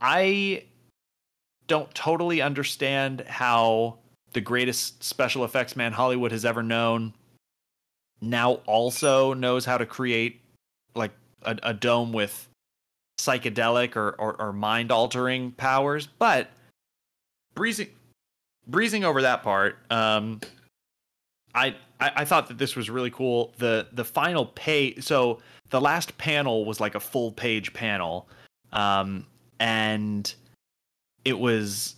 I don't totally understand how the greatest special effects man Hollywood has ever known now also knows how to create like a, a dome with psychedelic or, or, or mind altering powers. But breezing breezing over that part um I, I i thought that this was really cool. The the final pay so the last panel was like a full page panel um and it was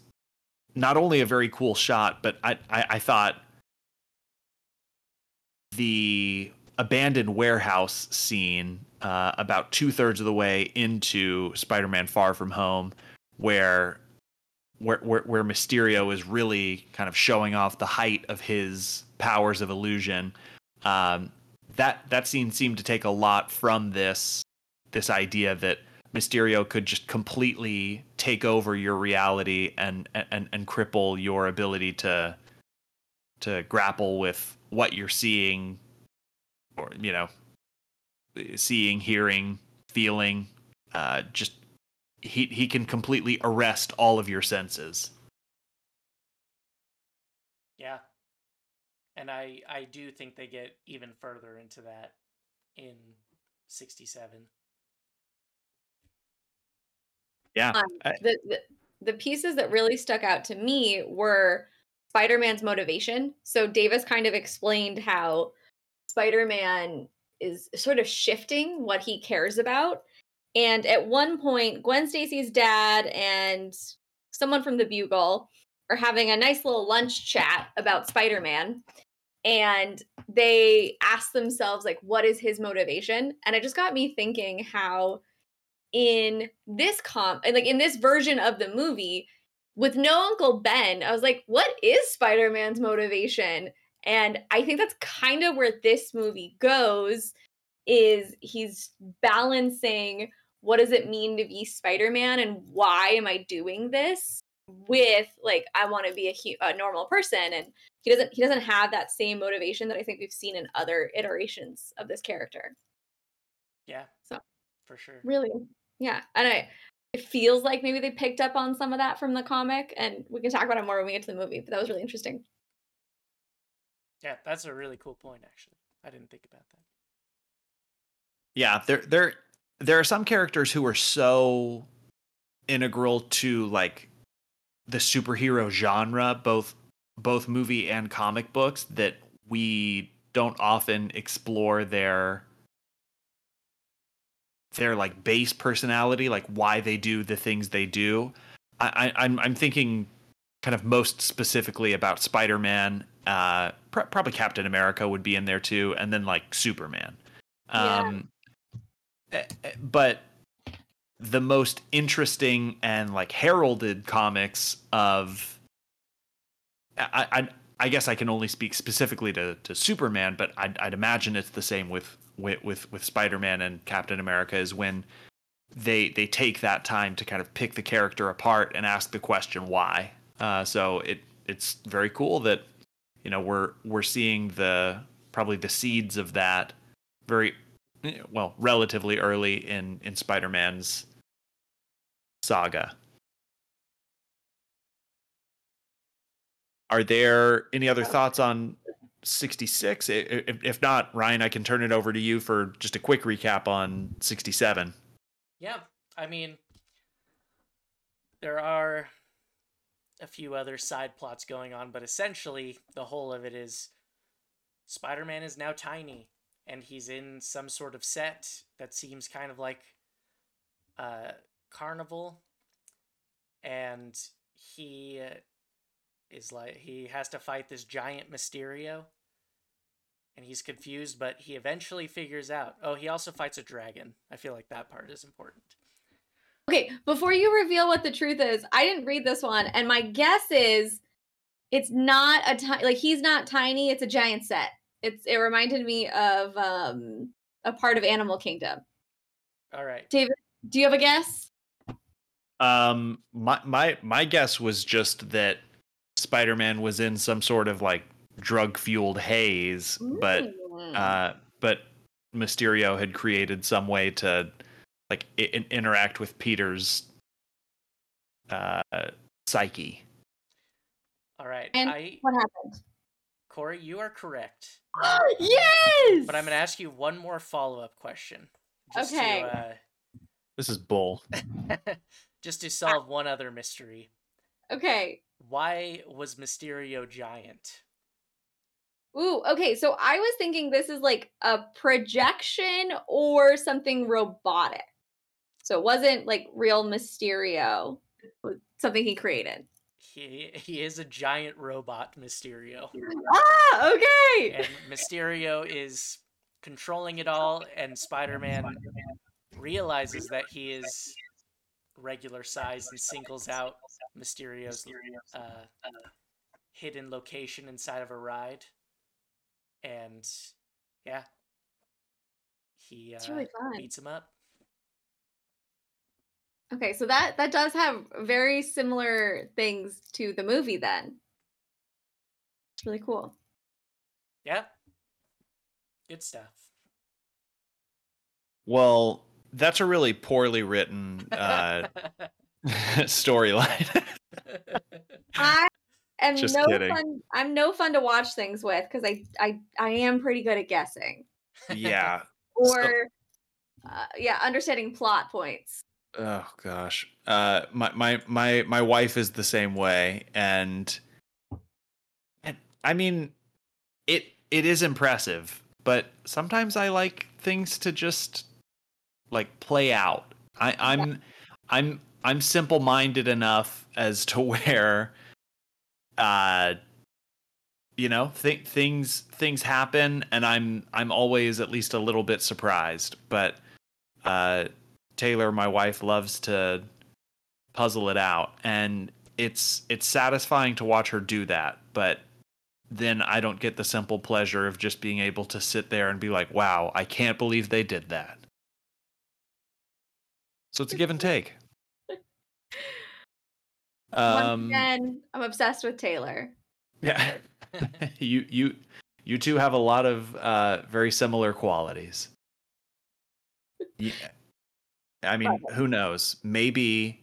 not only a very cool shot but i i, I thought the abandoned warehouse scene uh, about two thirds of the way into Spider-Man: Far From Home, where where, where where Mysterio is really kind of showing off the height of his powers of illusion. Um, that that scene seemed to take a lot from this this idea that Mysterio could just completely take over your reality and and and cripple your ability to to grapple with what you're seeing or you know seeing hearing feeling uh just he he can completely arrest all of your senses Yeah. And I I do think they get even further into that in 67. Yeah Um, I- the, the the pieces that really stuck out to me were Spider-Man's motivation. So Davis kind of explained how Spider-Man is sort of shifting what he cares about. And at one point, Gwen Stacy's dad and someone from the Bugle are having a nice little lunch chat about Spider-Man. And they ask themselves, like, what is his motivation? And it just got me thinking how in this comp like in this version of the movie with no uncle ben i was like what is spider-man's motivation and i think that's kind of where this movie goes is he's balancing what does it mean to be spider-man and why am i doing this with like i want to be a, hu- a normal person and he doesn't he doesn't have that same motivation that i think we've seen in other iterations of this character Yeah. So- for sure. Really? Yeah. And I it feels like maybe they picked up on some of that from the comic and we can talk about it more when we get to the movie, but that was really interesting. Yeah, that's a really cool point actually. I didn't think about that. yeah there there there are some characters who are so integral to like the superhero genre both both movie and comic books that we don't often explore their their like base personality like why they do the things they do i, I i'm i'm thinking kind of most specifically about spider-man uh pr- probably captain america would be in there too and then like superman Yeah. um eh, eh, but the most interesting and like heralded comics of I, I I guess I can only speak specifically to, to Superman, but I'd, I'd imagine it's the same with with with, with Spider-Man and Captain America is when they they take that time to kind of pick the character apart and ask the question why. Uh, so it it's very cool that you know we're we're seeing the probably the seeds of that very well relatively early in in Spider-Man's saga. Are there any other thoughts on 66? I- i- If, not, Ryan, I can turn it over to you for just a quick recap on 67. Yeah, I mean, there are a few other side plots going on, but essentially, the whole of it is Spider Man is now tiny, and he's in some sort of set that seems kind of like a carnival, and he is like, he has to fight this giant Mysterio. And he's confused, but he eventually figures out. Oh, he also fights a dragon. I feel like that part is important. Okay, before you reveal what the truth is, I didn't read this one, and my guess is it's not a tiny like he's not tiny, it's a giant set. It's it reminded me of um a part of Animal Kingdom. All right. David, do you have a guess? Um, my my my guess was just that Spider-Man was in some sort of like drug-fueled haze, but Mm. uh, but Mysterio had created some way to like I- interact with Peter's uh, psyche. All right. And I what happened? Corey, you are correct. yes. But I'm going to ask you one more follow-up question. Just Okay. To, This is bull. uh, just to solve one other mystery. Okay. Why was Mysterio giant? Ooh, okay. So I was thinking this is like a projection or something robotic. So it wasn't like real Mysterio, something he created. he he is a giant robot Mysterio. Ah, okay. And Mysterio is controlling it all and Spider-Man realizes that he is regular size and singles out Mysterio's uh, hidden location inside of a ride. And yeah, he uh, really fun. beats him up. Okay, so that that does have very similar things to the movie then. It's really cool. Yeah, good stuff. Well, that's a really poorly written uh, storyline. I am Just no kidding. fun I'm no fun to watch things with because I, I I am pretty good at guessing. yeah. Or uh, yeah, understanding plot points. Oh gosh. Uh my my my my wife is the same way and and I mean it it is impressive, but sometimes I like things to just like play out. I I'm I'm I'm simple-minded enough as to where uh you know, th- things things happen and I'm I'm always at least a little bit surprised, but uh Taylor, my wife, loves to puzzle it out, and it's it's satisfying to watch her do that. But then I don't get the simple pleasure of just being able to sit there and be like, "Wow, I can't believe they did that." So it's a give and take. Once Um, again, I'm obsessed with Taylor. yeah, you you you two have a lot of uh, very similar qualities. Yeah. I mean, who knows? Maybe,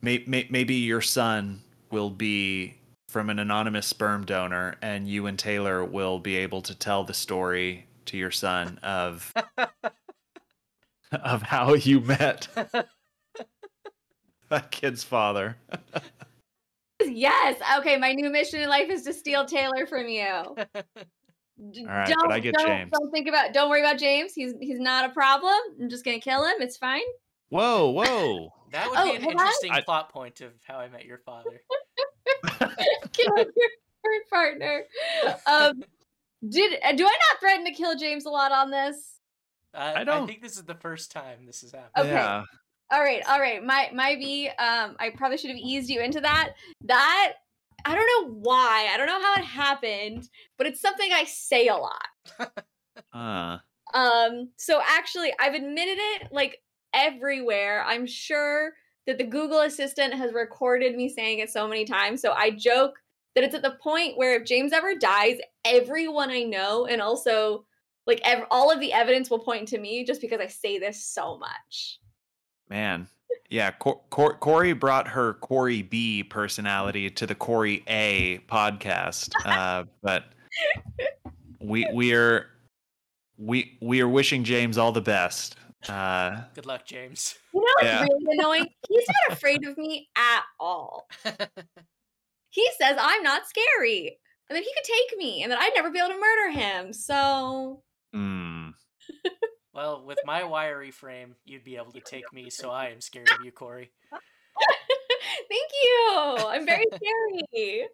may, may, maybe your son will be from an anonymous sperm donor, and you and Taylor will be able to tell the story to your son of of how you met that kid's father. Yes. Okay, my new mission in life is to steal Taylor from you. D- All right, but I get don't, James. Don't think about. Don't worry about James. He's he's not a problem. I'm just gonna kill him. It's fine. Whoa, whoa! That would Oh, be an interesting I- plot point of How I Met Your Father. kill your current partner. Um, did uh, do I not threaten to kill James a lot on this? Uh, I don't- think this is the first time this has happened. Okay. Yeah. All right, all right. My my B. Um, I probably should have eased you into that. That I don't know why. I don't know how it happened, but it's something I say a lot. Uh, Um, so actually, I've admitted it like everywhere. I'm sure that the Google Assistant has recorded me saying it so many times. So I joke that it's at the point where if James ever dies, everyone I know and also like ev- all of the evidence will point to me just because I say this so much. Man, yeah. Cor- Cor- Corey brought her Corey B personality to the Corey A podcast, uh, but we we are we we are wishing James all the best. Uh, Good luck, James. You know what's Yeah. really annoying? He's not afraid of me at all. He says I'm not scary. And that he could take me and that I'd never be able to murder him. So mm, well, with my wiry frame, you'd be able to take me, so I am scared of you, Corey. thank you. I'm very scary.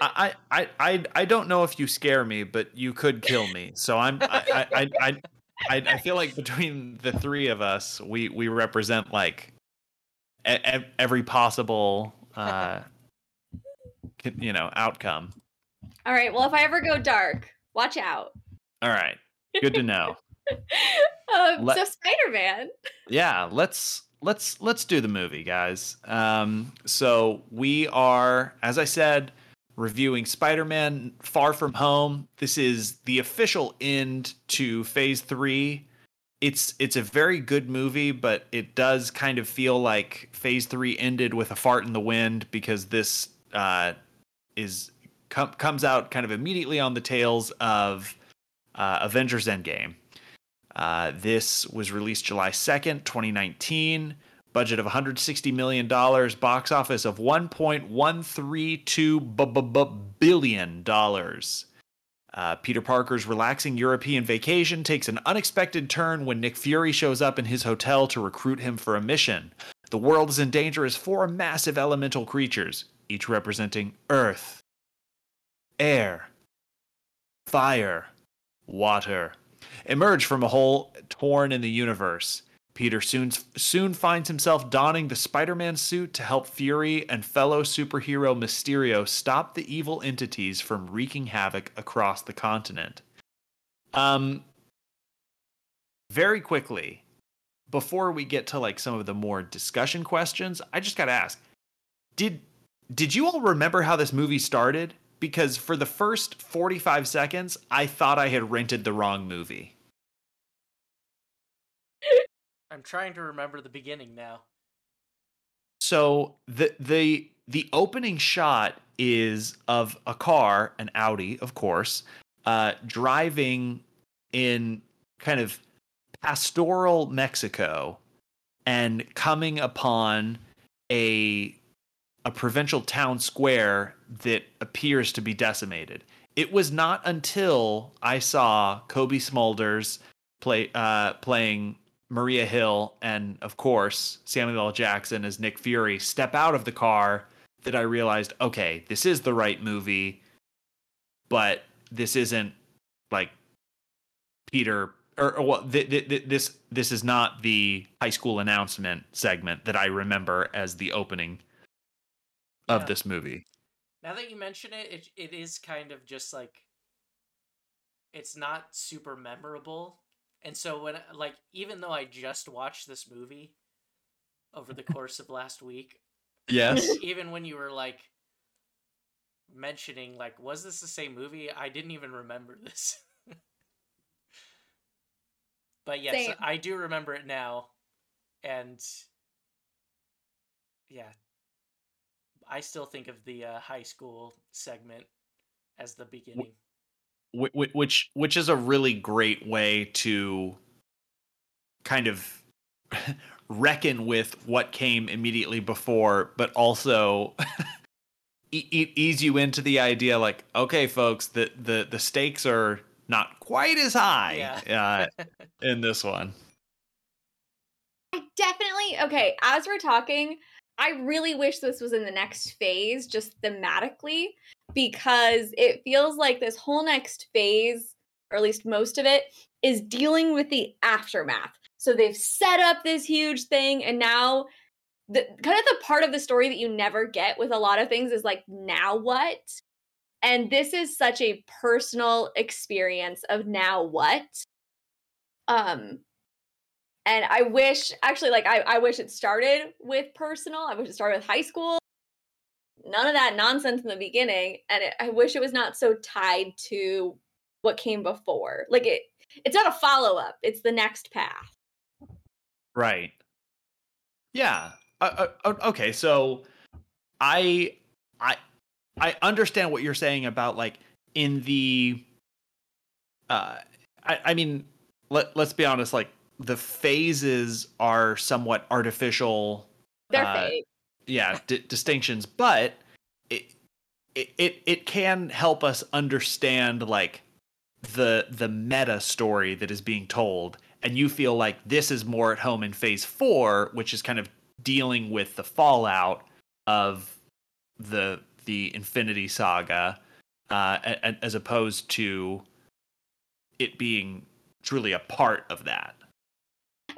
I, I I I I don't know if you scare me, but you could kill me. So I'm I I I. I I, I feel like between the three of us, we, we represent like every possible, uh, you know, outcome. All right. Well, if I ever go dark, watch out. All right, good to know. Um, Let- so Spider Man. yeah let's let's let's do the movie guys um so we are as i said reviewing spider-man far from home this is the official end to phase three it's it's a very good movie but it does kind of feel like phase three ended with a fart in the wind because this uh is com- comes out kind of immediately on the tails of uh, avengers endgame uh, this was released July 2nd, 2019. Budget of $160 million. Box office of $1.132 bu- bu- bu- billion. Uh, Peter Parker's relaxing European vacation takes an unexpected turn when Nick Fury shows up in his hotel to recruit him for a mission. The world is in danger as four massive elemental creatures, each representing earth, air, fire, water, emerge from a hole torn in the universe. Peter soon, soon finds himself donning the Spider Man suit to help Fury and fellow superhero Mysterio stop the evil entities from wreaking havoc across the continent. Um, very quickly, before we get to like some of the more discussion questions, I just got to ask did did you all remember how this movie started? Because for the first 45 seconds, I thought I had rented the wrong movie. I'm trying to remember the beginning now. So the the the opening shot is of a car, an Audi, of course, uh, driving in kind of pastoral Mexico and coming upon a a provincial town square that appears to be decimated. It was not until I saw Cobie Smulders play uh, playing Maria Hill and of course Samuel L. Jackson as Nick Fury step out of the car that I realized, okay, this is the right movie, but this isn't like Peter or, or well, th- th- th- this this is not the high school announcement segment that I remember as the opening of this movie. Now that you mention it, it, it is kind of just like it's not super memorable. And so when like even though I just watched this movie over the course of last week, Yes. even when you were like mentioning like was this the same movie? I didn't even remember this. but yes, Same. I do remember it now. And yeah. I still think of the uh, high school segment as the beginning. Wh- wh- which which is a really great way to kind of reckon with what came immediately before but also e- e- ease you into the idea like okay folks the the the stakes are not quite as high uh, in this one I definitely okay. As we're talking, I really wish this was in the next phase, just thematically, because it feels like this whole next phase, or at least most of it, is dealing with the aftermath. So they've set up this huge thing, and now the kind of the part of the story that you never get with a lot of things is like, now what? And this is such a personal experience of now what. Um, and I wish, actually, like, I, I wish it started with personal. I wish it started with high school. None of that nonsense in the beginning. And it, I wish it was not so tied to what came before. Like, it, it's not a follow up, it's the next path. Right. Yeah. Uh, uh, okay. So, I, I, I understand what you're saying about like in the. Uh, I, I mean, let let's be honest. Like the phases are somewhat artificial. They're Uh, fake. Yeah, di- distinctions, but it, it it it can help us understand like the the meta story that is being told and you feel like this is more at home in phase 4 which is kind of dealing with the fallout of the the infinity saga uh as opposed to it being truly a part of that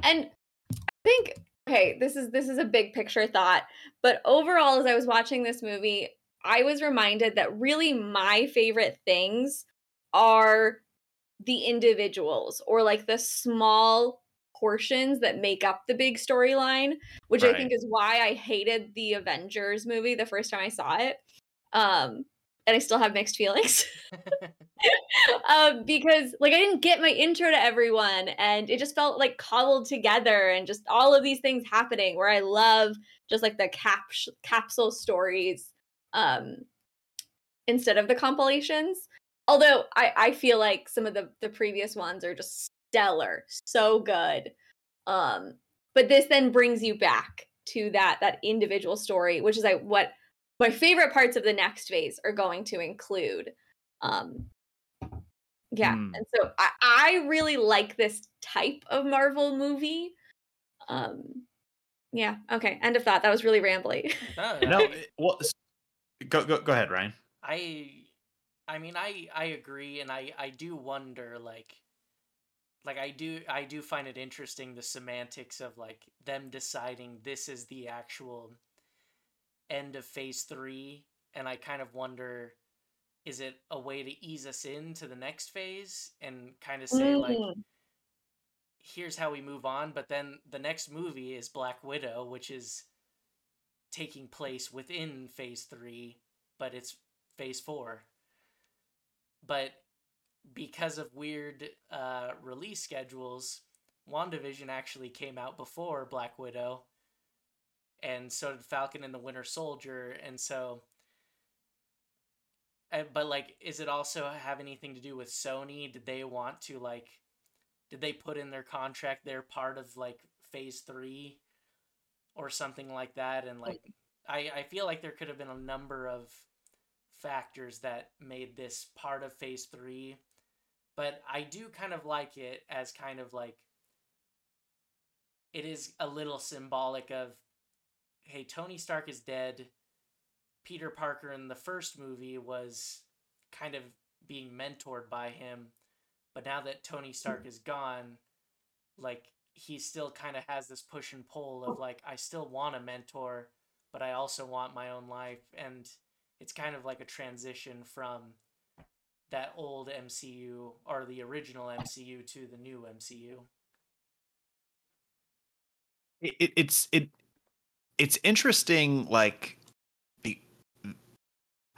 and i think okay this is this is a big picture thought but overall as i was watching this movie i was reminded that really my favorite things are the individuals or like the small portions that make up the big storyline which i think is why i hated the avengers movie the first time i saw it um and i still have mixed feelings um, because like I didn't get my intro to everyone, and it just felt like cobbled together, and just all of these things happening. Where I love just like the cap capsule stories, um, instead of the compilations. Although I I feel like some of the the previous ones are just stellar, so good. Um, but this then brings you back to that that individual story, which is like what my favorite parts of the next phase are going to include. Um, yeah, Hmm. and so I, I really like this type of Marvel movie. Um, Yeah. Okay. End of thought. That was really rambly. No, No, I, it- well, go go go ahead, Ryan. I I mean I I agree and I I do wonder like like I do I do find it interesting the semantics of like them deciding this is the actual end of phase 3 and I kind of wonder is it a way to ease us into the next phase and kind of say like Mm. here's how we move on but then the next movie is Black Widow which is taking place within phase 3 but it's phase 4 but because of weird uh, release schedules WandaVision actually came out before Black Widow and so did Falcon and the Winter Soldier and so but like is it also have anything to do with Sony? Did they want to like did they put in their contract they're part of like phase 3 or something like that? And like I I feel like there could have been a number of factors that made this part of phase 3 but I do kind of like it as kind of like it is a little symbolic of hey Tony Stark is dead Peter Parker in the first movie was kind of being mentored by him but now that Tony Stark is gone like he still kind of has this push and pull of oh. like I still want a mentor but I also want my own life and it's kind of like a transition from that old MCU or the original MCU to the new MCU. It, it, it's it it's interesting, like the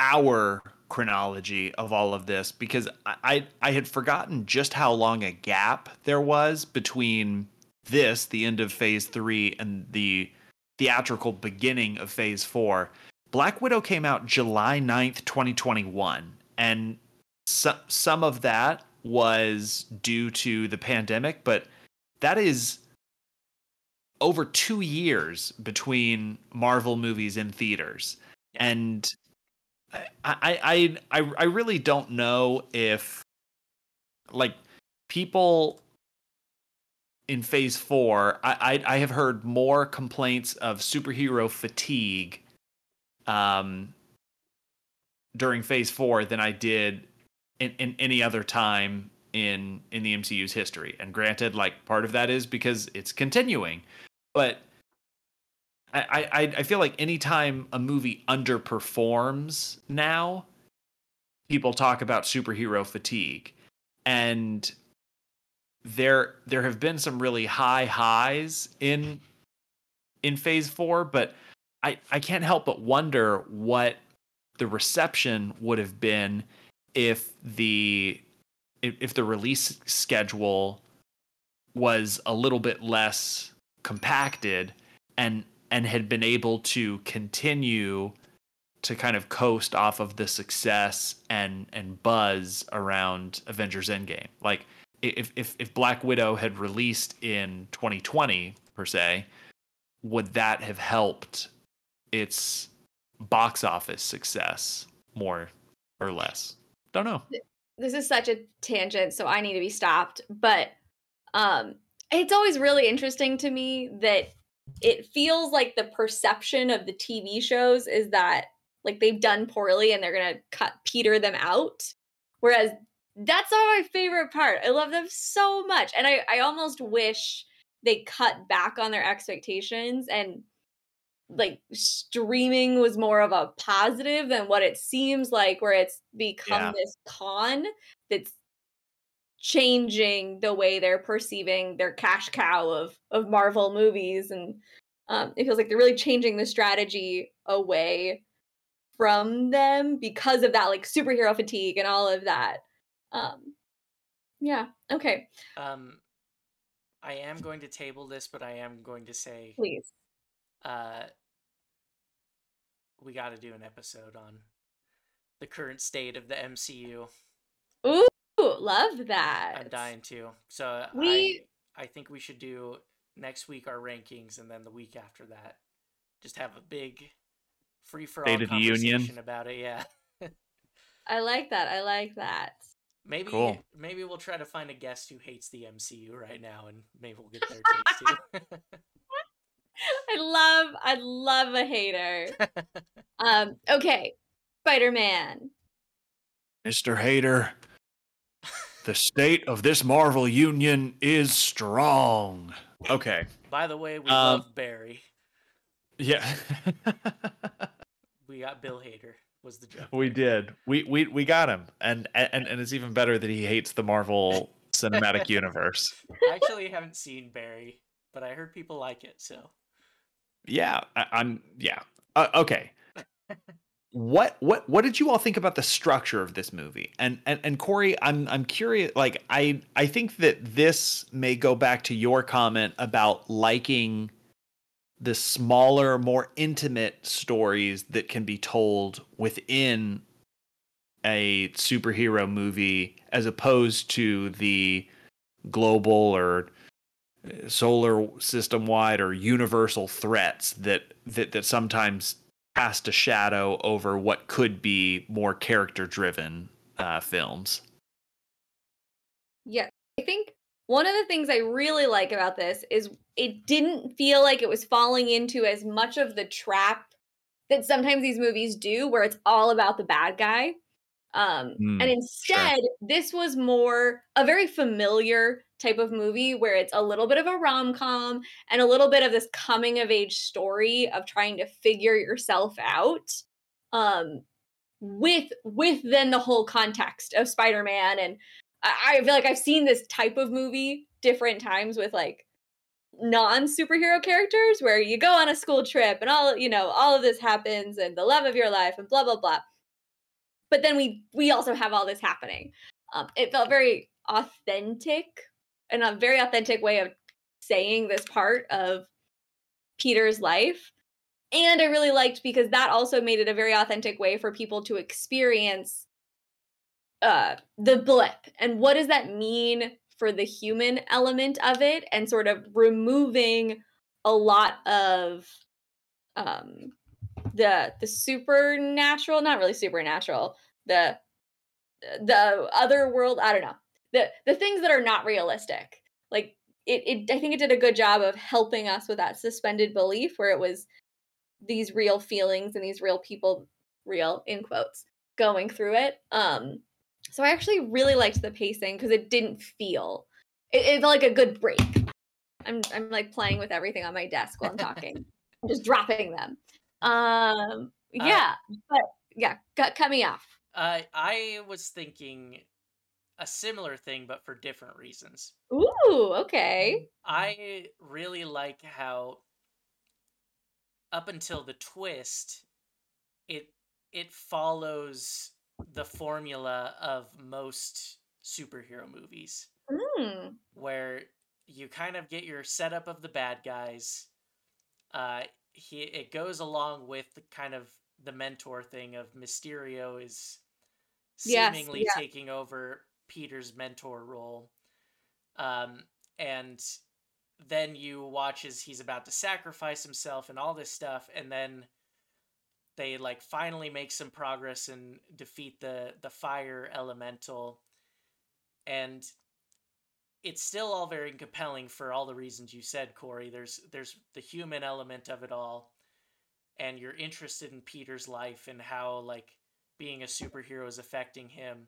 our chronology of all of this because I, I I had forgotten just how long a gap there was between this, the end of Phase Three, and the theatrical beginning of Phase Four. Black Widow came out July 9th, 2021, and so, some of that was due to the pandemic, but that is over two years between Marvel movies in theaters, and I I I I, really don't know if like people in Phase Four. I, I I have heard more complaints of superhero fatigue um during Phase Four than I did in, in any other time in in the MCU's history. And granted, like part of that is because it's continuing, but I I I feel like anytime a movie underperforms now, people talk about superhero fatigue, and there there have been some really high highs in in Phase Four, but I I can't help but wonder what the reception would have been if the if, if the release schedule was a little bit less compacted and and had been able to continue to kind of coast off of the success and and buzz around Avengers Endgame. Like if if if Black Widow had released in 2020 per se, would that have helped its box office success more or less? Don't know. this is such a tangent, so I need to be stopped. But um, it's always really interesting to me that it feels like the perception of the TV shows is that like they've done poorly and they're gonna cut Peter them out. Whereas that's not my favorite part. I love them so much. And I, I almost wish they cut back on their expectations and like streaming was more of a positive than what it seems like where it's become Yeah. this con that's changing the way they're perceiving their cash cow of of Marvel movies. And um, it feels like they're really changing the strategy away from them because of that like superhero fatigue and all of that. Um yeah okay. Um I am going to table this, but I am going to say please. uh we got to do an episode on the current state of the MCU. ooh love that I'm dying too. So We- I I think we should do next week our rankings and then the week after that just have a big free for all State of the Union. conversation about it. Yeah. i like that i like that Maybe Cool. maybe we'll try to find a guest who hates the MCU right now and maybe we'll get their takes too. I love I love a hater. um okay. Spider-Man. Mr. Hater, the state of this Marvel Union is strong. Okay. By the way, we Um, love Barry. Yeah. We got Bill Hader was the joke. we did. We we we got him. And and and it's even better that he hates the Marvel Cinematic Universe. I actually haven't seen Barry, but I heard people like it, so Yeah, I, I'm yeah. Uh, okay. What what what did you all think about the structure of this movie? And and and Corey, I'm I'm curious. Like I I think that this may go back to your comment about liking the smaller, more intimate stories that can be told within a superhero movie, as opposed to the global or solar system wide or universal threats that that that sometimes cast a shadow over what could be more character driven uh, films. Yeah. I think one of the things I really like about this is it didn't feel like it was falling into as much of the trap that sometimes these movies do where it's all about the bad guy. Um, Mm, and instead, this was more a very familiar type of movie where it's a little bit of a rom com and a little bit of this coming of age story of trying to figure yourself out. Um, with with then the whole context of Spider-Man and I, I feel like I've seen this type of movie different times with like non superhero characters where you go on a school trip and all you know all of this happens and the love of your life and blah blah blah but then we we also have all this happening. Um, it felt very authentic and a very authentic way of saying this part of peter's life. And i really liked because that also made it a very authentic way for people to experience uh the blip and what does that mean for the human element of it and sort of removing a lot of um the the supernatural not really supernatural the the other world i don't know the the things that are not realistic like it, it i think it did a good job of helping us with that suspended belief where it was these real feelings and these real people real in quotes going through it um so I actually really liked the pacing because it didn't feel it, it felt like a good break. I'm I'm like playing with everything on my desk while I'm talking. I'm just dropping them. Um yeah, but yeah, cut, cut me off. uh, I was thinking a similar thing, but for different reasons. Ooh, okay. I really like how up until the twist, it it follows the formula of most superhero movies Mm, where you kind of get your setup of the bad guys. Uh, he it goes along with the kind of the mentor thing of Mysterio is Yes, seemingly yeah. taking over Peter's mentor role. Um, and then you watch as he's about to sacrifice himself and all this stuff, and then they like finally make some progress and defeat the the fire elemental and it's still all very compelling for all the reasons you said corey there's there's the human element of it all and you're interested in peter's life and how like being a superhero is affecting him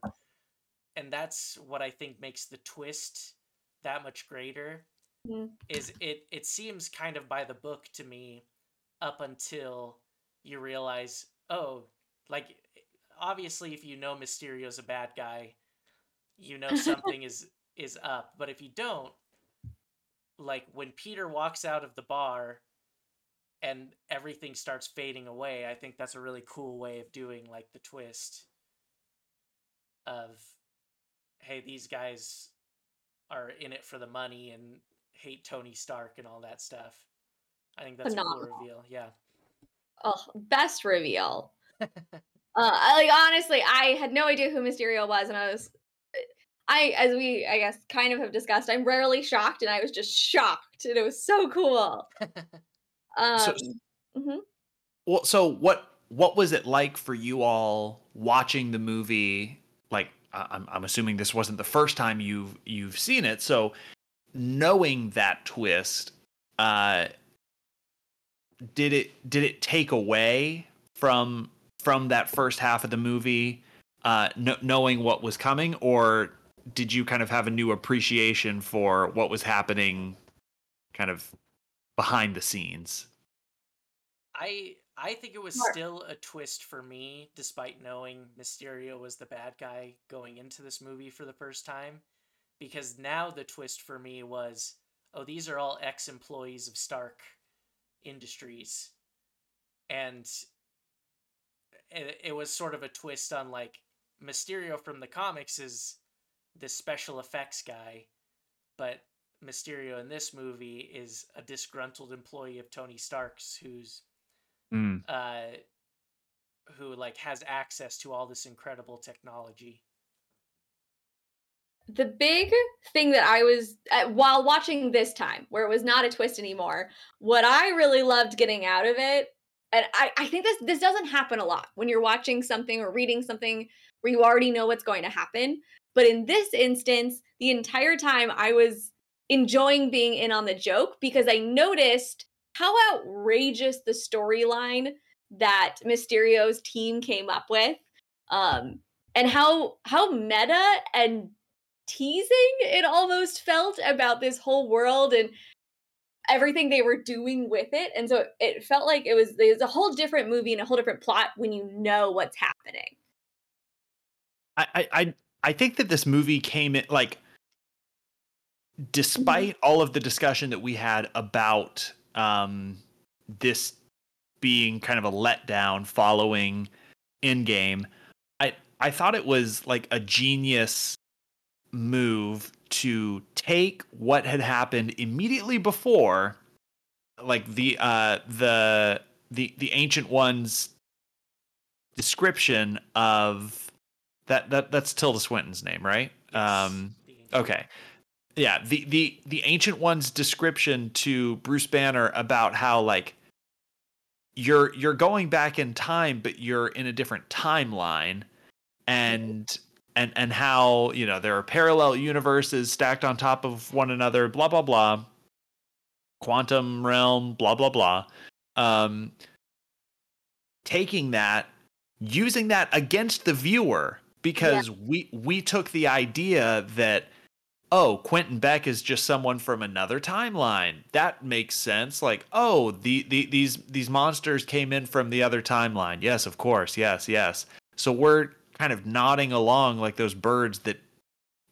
and that's what i think makes the twist that much greater Mm. is it it seems kind of by the book to me up until you realize oh like obviously if you know mysterio's a bad guy you know something is is up but if you don't like when peter walks out of the bar and everything starts fading away i think that's a really cool way of doing like the twist of hey these guys are in it for the money and hate tony stark and all that stuff. I think that's a cool reveal yeah. Oh, best reveal. uh, like honestly, I had no idea who Mysterio was, and I was, I as we I guess kind of have discussed, I'm rarely shocked, and I was just shocked, and it was so cool. Um, So- mhm. Well, so what what was it like for you all watching the movie? Like, I'm I'm assuming this wasn't the first time you've you've seen it. So, knowing that twist, uh, did it did it take away from from that first half of the movie, uh, kn- knowing what was coming, or did you kind of have a new appreciation for what was happening, kind of behind the scenes? I I think it was Sure. still a twist for me, despite knowing Mysterio was the bad guy going into this movie for the first time. Because now the twist for me was, oh, these are all ex employees of Stark Industries. And it, it was sort of a twist on like Mysterio from the comics is this special effects guy, but Mysterio in this movie is a disgruntled employee of Tony Stark's who's Mm. uh, who like has access to all this incredible technology. the big thing that I was uh, while watching this time, where it was not a twist anymore, what I really loved getting out of it, and I, I think this this doesn't happen a lot when you're watching something or reading something where you already know what's going to happen. But in this instance, the entire time I was enjoying being in on the joke because I noticed how outrageous the storyline that Mysterio's team came up with. Um, and how how meta and teasing it almost felt about this whole world and everything they were doing with it and so it felt like it was it was a whole different movie and a whole different plot when you know what's happening I, I I think that this movie came in like despite all of the discussion that we had about um this being kind of a letdown following Endgame, I I thought it was like a genius move to take what had happened immediately before like the uh the the the ancient ones description of that that that's Tilda Swinton's name, right? Um okay. Yeah, the the the ancient one's description to Bruce Banner about how like you're you're going back in time but you're in a different timeline and and and how, you know, there are parallel universes stacked on top of one another, blah blah blah. Quantum realm, blah blah blah. Um taking that using that against the viewer because we we took the idea that oh quentin beck is just someone from another timeline. That makes sense. Like oh the, the these these monsters came in from the other timeline. Yes of course. Yes yes. So we're kind of nodding along like those birds that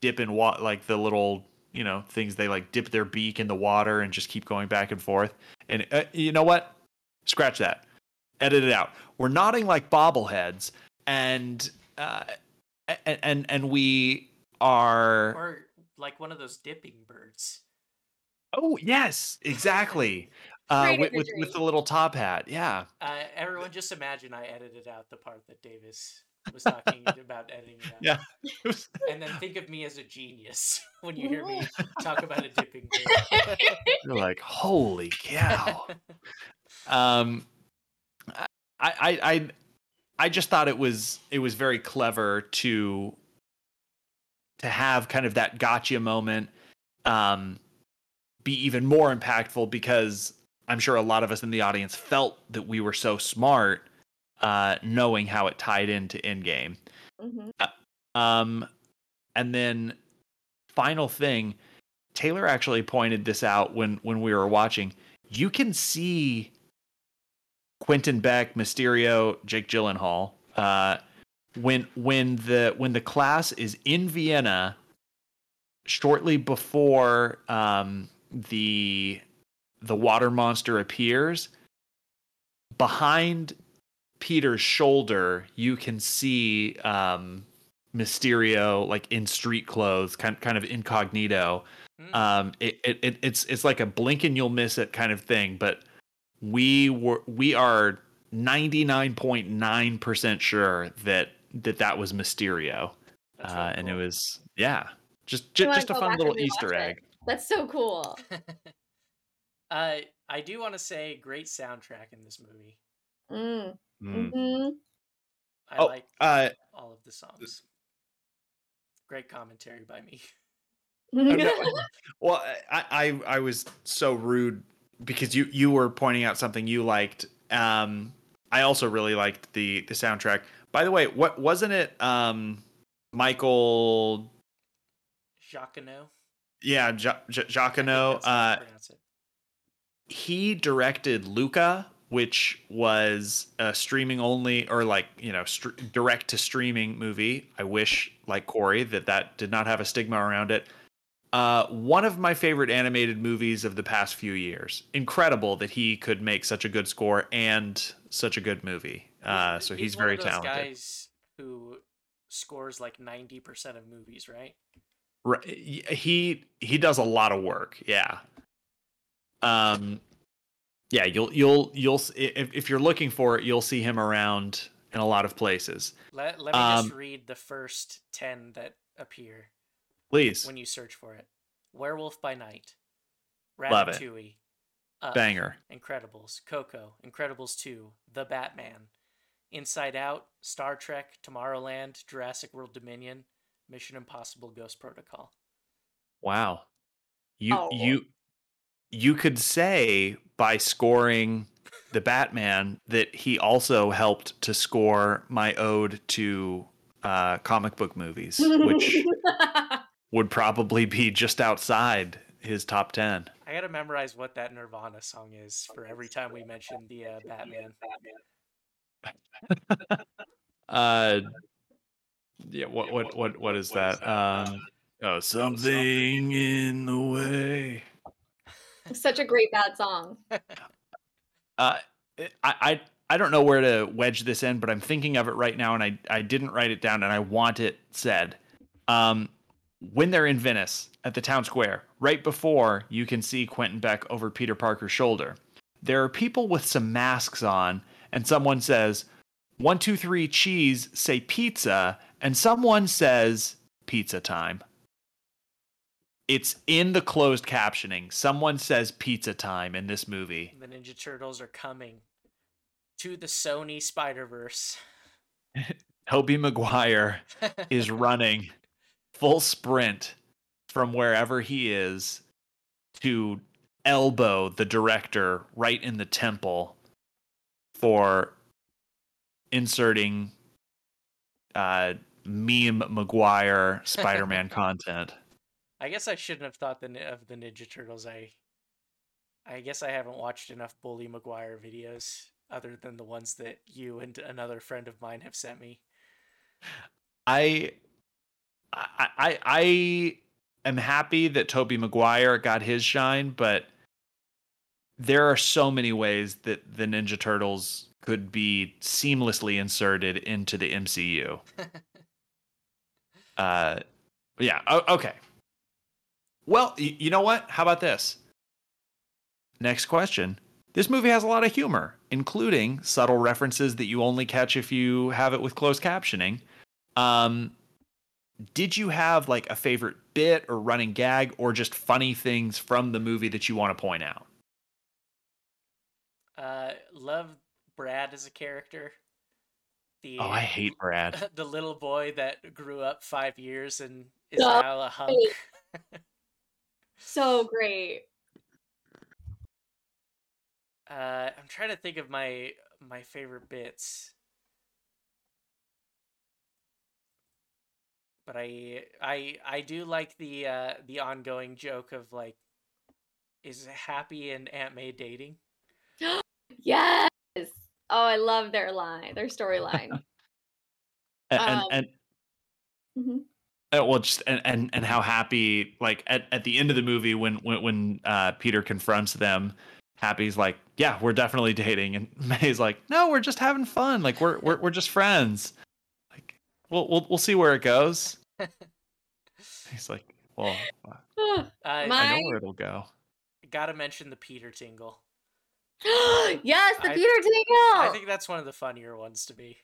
dip in wa- like the little you know things they like dip their beak in the water and just keep going back and forth. And uh, you know what? Scratch that. Edit it out. We're nodding like bobbleheads. And uh and and, and we are or like one of those dipping birds. oh yes exactly uh Great with, with with the little top hat yeah Uh, everyone, just imagine I edited out the part that Davis was talking about editing it out. Yeah. And then think of me as a genius when you hear me talk about a dipping bird. you're like holy cow um I, I i just thought it was it was very clever to to have kind of that gotcha moment um be even more impactful because i'm sure a lot of us in the audience felt that we were so smart uh knowing how it tied into endgame Mhm. um, and then final thing, Taylor actually pointed this out when when we were watching. You can see Quentin Beck, Mysterio, Jake Gyllenhaal, uh, when when the when the class is in Vienna shortly before um, the the water monster appears. Behind Peter's shoulder, you can see um, Mysterio like in street clothes, kind kind of incognito. Hmm. Um, it, it, it it's it's like a blink and you'll miss it kind of thing. But we were we are ninety nine point nine percent sure that that that was Mysterio, That's uh, really and it was yeah, just I just, a fun little and rewatch Easter it. egg. that's so cool uh, I do want to say great soundtrack in this movie. mm. Mm. hmm I Oh, like uh, all of the songs. Great commentary by me. Oh, no. well, I, I I was so rude because you you were pointing out something you liked. Um, I also really liked the the soundtrack. By the way, what wasn't it? Um, Michael, Giacchino. yeah, ja- Ja- Giacono. That's how you Uh, he directed Luca, which was a streaming only or like you know str- direct to streaming movie. I wish, like Corey, that that did not have a stigma around it. Uh, one of my favorite animated movies of the past few years. Incredible that he could make such a good score and such a good movie. Uh, so he's, one very of those talented. Guys who scores like ninety percent of movies, right? Right. He he does a lot of work. Yeah. Um yeah, you'll you'll you'll if if you're looking for it, you'll see him around in a lot of places. Let Let me Um, just read the first ten that appear Please. when you search for it: Werewolf by Night, Love it. Ratatouille, Up, Banger. Incredibles, Coco, Incredibles Two, The Batman, Inside Out, Star Trek, Tomorrowland, Jurassic World Dominion, Mission Impossible: Ghost Protocol. Wow. You Oh. you you could say by scoring the Batman that he also helped to score my ode to uh, comic book movies, which would probably be just outside his top 10. I gotta memorize what that Nirvana song is for every time we mention the uh, Batman. Uh, yeah. What what what what is that? Um, oh, something in the way. Such a great bad song. Uh, I I I don't know where to wedge this in, but I'm thinking of it right now, and I I didn't write it down, and I want it said. Um, when they're in Venice at the town square, right before you can see Quentin Beck over Peter Parker's shoulder, there are people with some masks on, and someone says, "One, two, three, cheese." Say pizza, and someone says, "Pizza time." It's in the closed captioning. Someone says pizza time in this movie. The Ninja Turtles are coming to the Sony Spider Verse. Tobey Maguire is running full sprint from wherever he is to elbow the director right in the temple for inserting uh meme Maguire Spider-Man content. I guess I shouldn't have thought the, of the Ninja Turtles. I, I guess I haven't watched enough Bully Maguire videos other than the ones that you and another friend of mine have sent me. I I I, I am happy that Tobey Maguire got his shine, but there are so many ways that the Ninja Turtles could be seamlessly inserted into the MCU. uh yeah, o- okay. Well, y- you know what? How about this? Next question. This movie has a lot of humor, including subtle references that you only catch if you have it with closed captioning. Um, did you have like a favorite bit or running gag or just funny things from the movie that you want to point out? Uh, love Brad as a character. The Oh, I hate Brad. the little boy that grew up five years and is Oh, now a hunk. So great. Uh, I'm trying to think of my my favorite bits. But I I I do like the uh the ongoing joke of like is Happy and Aunt May dating? Yes. Oh, I love their line, their storyline. And and, Um, and Mhm. uh, well, just and, and and how happy like at, at the end of the movie when when when uh, Peter confronts them, Happy's like, "Yeah, we're definitely dating," and May's like, "No, we're just having fun. Like we're we're we're just friends. Like we'll we'll we'll see where it goes." He's like, "Well, I, I My- know where it'll go." gotta mention the Peter Tingle. yes, the I- Peter Tingle. I think that's one of the funnier ones to me.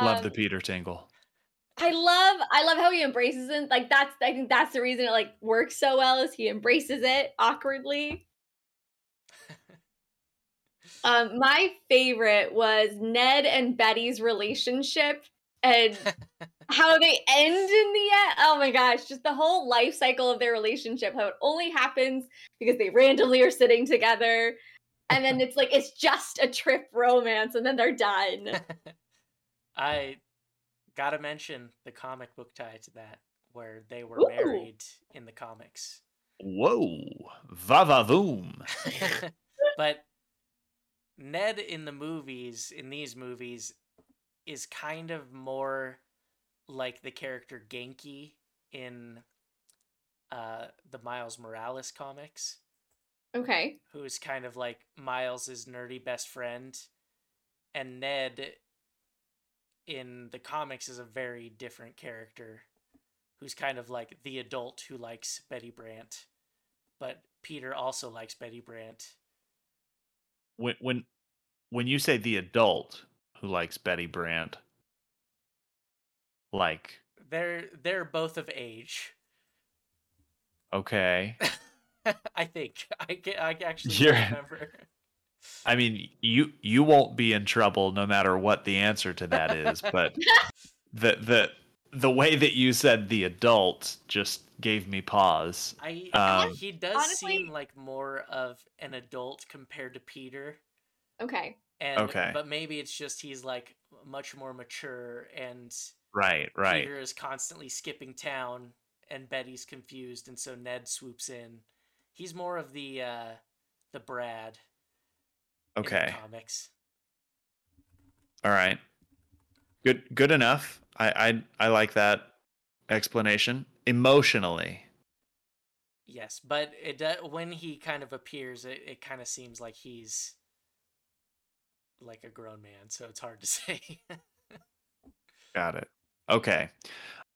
Love the Um, Peter Tingle. I love I love how he embraces it. Like that's I think that's the reason it like works so well is he embraces it awkwardly. Um my favorite was Ned and Betty's relationship and how they end in the end. Oh my gosh, just the whole life cycle of their relationship, how it only happens because they randomly are sitting together. And then it's like it's just a trip romance, and then they're done. I gotta mention the comic book tie to that, where they were Ooh. married in the comics. Whoa, va va voom. but Ned in the movies, in these movies, is kind of more like the character Ganke in uh, the Miles Morales comics, Okay. who's kind of like Miles's nerdy best friend, and Ned in the comics is a very different character, who's kind of like the adult who likes Betty Brant, but Peter also likes Betty Brant. When when when you say the adult who likes Betty Brant, like They're they're both of age. okay, I think I ca- I actually You're- remember. I mean you you won't be in trouble no matter what the answer to that is, but the the the way that you said the adult just gave me pause. I Um, he does honestly- seem like more of an adult compared to Peter, Okay. and Okay. but maybe it's just he's like much more mature, and Right, right. Peter is constantly skipping town, and Betty's confused, and so Ned swoops in. He's more of the uh the Brad in the Okay. comics. All right. Good good enough. I I I like that explanation. Emotionally. Yes, but it when he kind of appears, it, it kind of seems like he's like a grown man, so it's hard to say. Got it. Okay.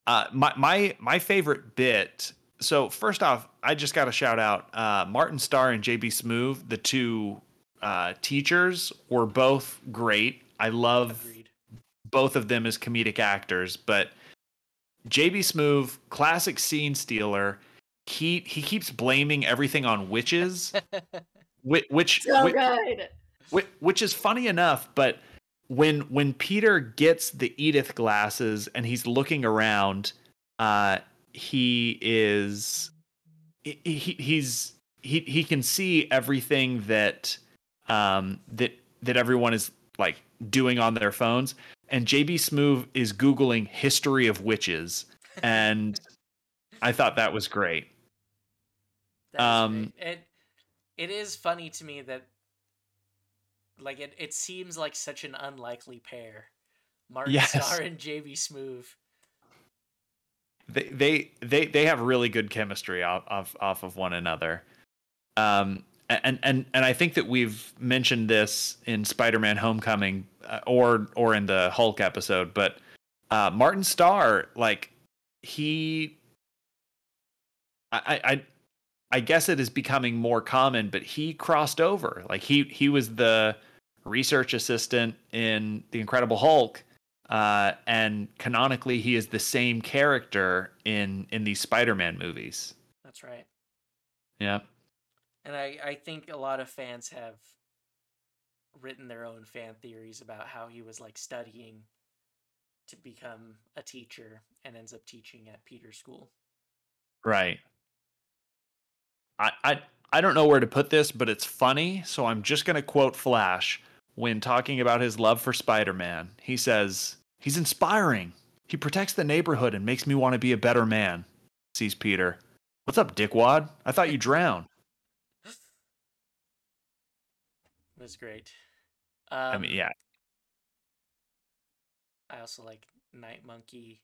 Uh, my my my favorite bit. So first off, I just got to shout out uh, Martin Starr and JB Smoove, the two uh, teachers, were both great. I love Agreed. Both of them as comedic actors, but JB Smoove, classic scene stealer. He he keeps blaming everything on witches, which which, So which good. Whi- which is funny enough but when when peter gets the edith glasses and he's looking around uh he is he, he he's he he can see everything that um that that everyone is like doing on their phones and jb smoove is googling history of witches and i thought that was great That um, great. it it is funny to me that like it, it seems like such an unlikely pair. Martin Yes. Starr and JB Smoove. they they they they have really good chemistry off off, off of one another um and and and i think that we've mentioned this in spider-man homecoming uh, or or in the hulk episode but uh martin starr like he I, I I guess it is becoming more common, but he crossed over. Like he he was the research assistant in the Incredible Hulk, uh, and canonically he is the same character in in these Spider-Man movies. That's right. Yeah, And I, I think a lot of fans have written their own fan theories about how he was like studying to become a teacher and ends up teaching at Peter's school. right. I I I don't know where to put this, but it's funny, so I'm just gonna quote Flash when talking about his love for Spider-Man. He says he's inspiring. He protects the neighborhood and makes me want to be a better man. Sees Peter. What's up, dickwad? I thought you drowned. It was great. Um, I mean, yeah. I also like Night Monkey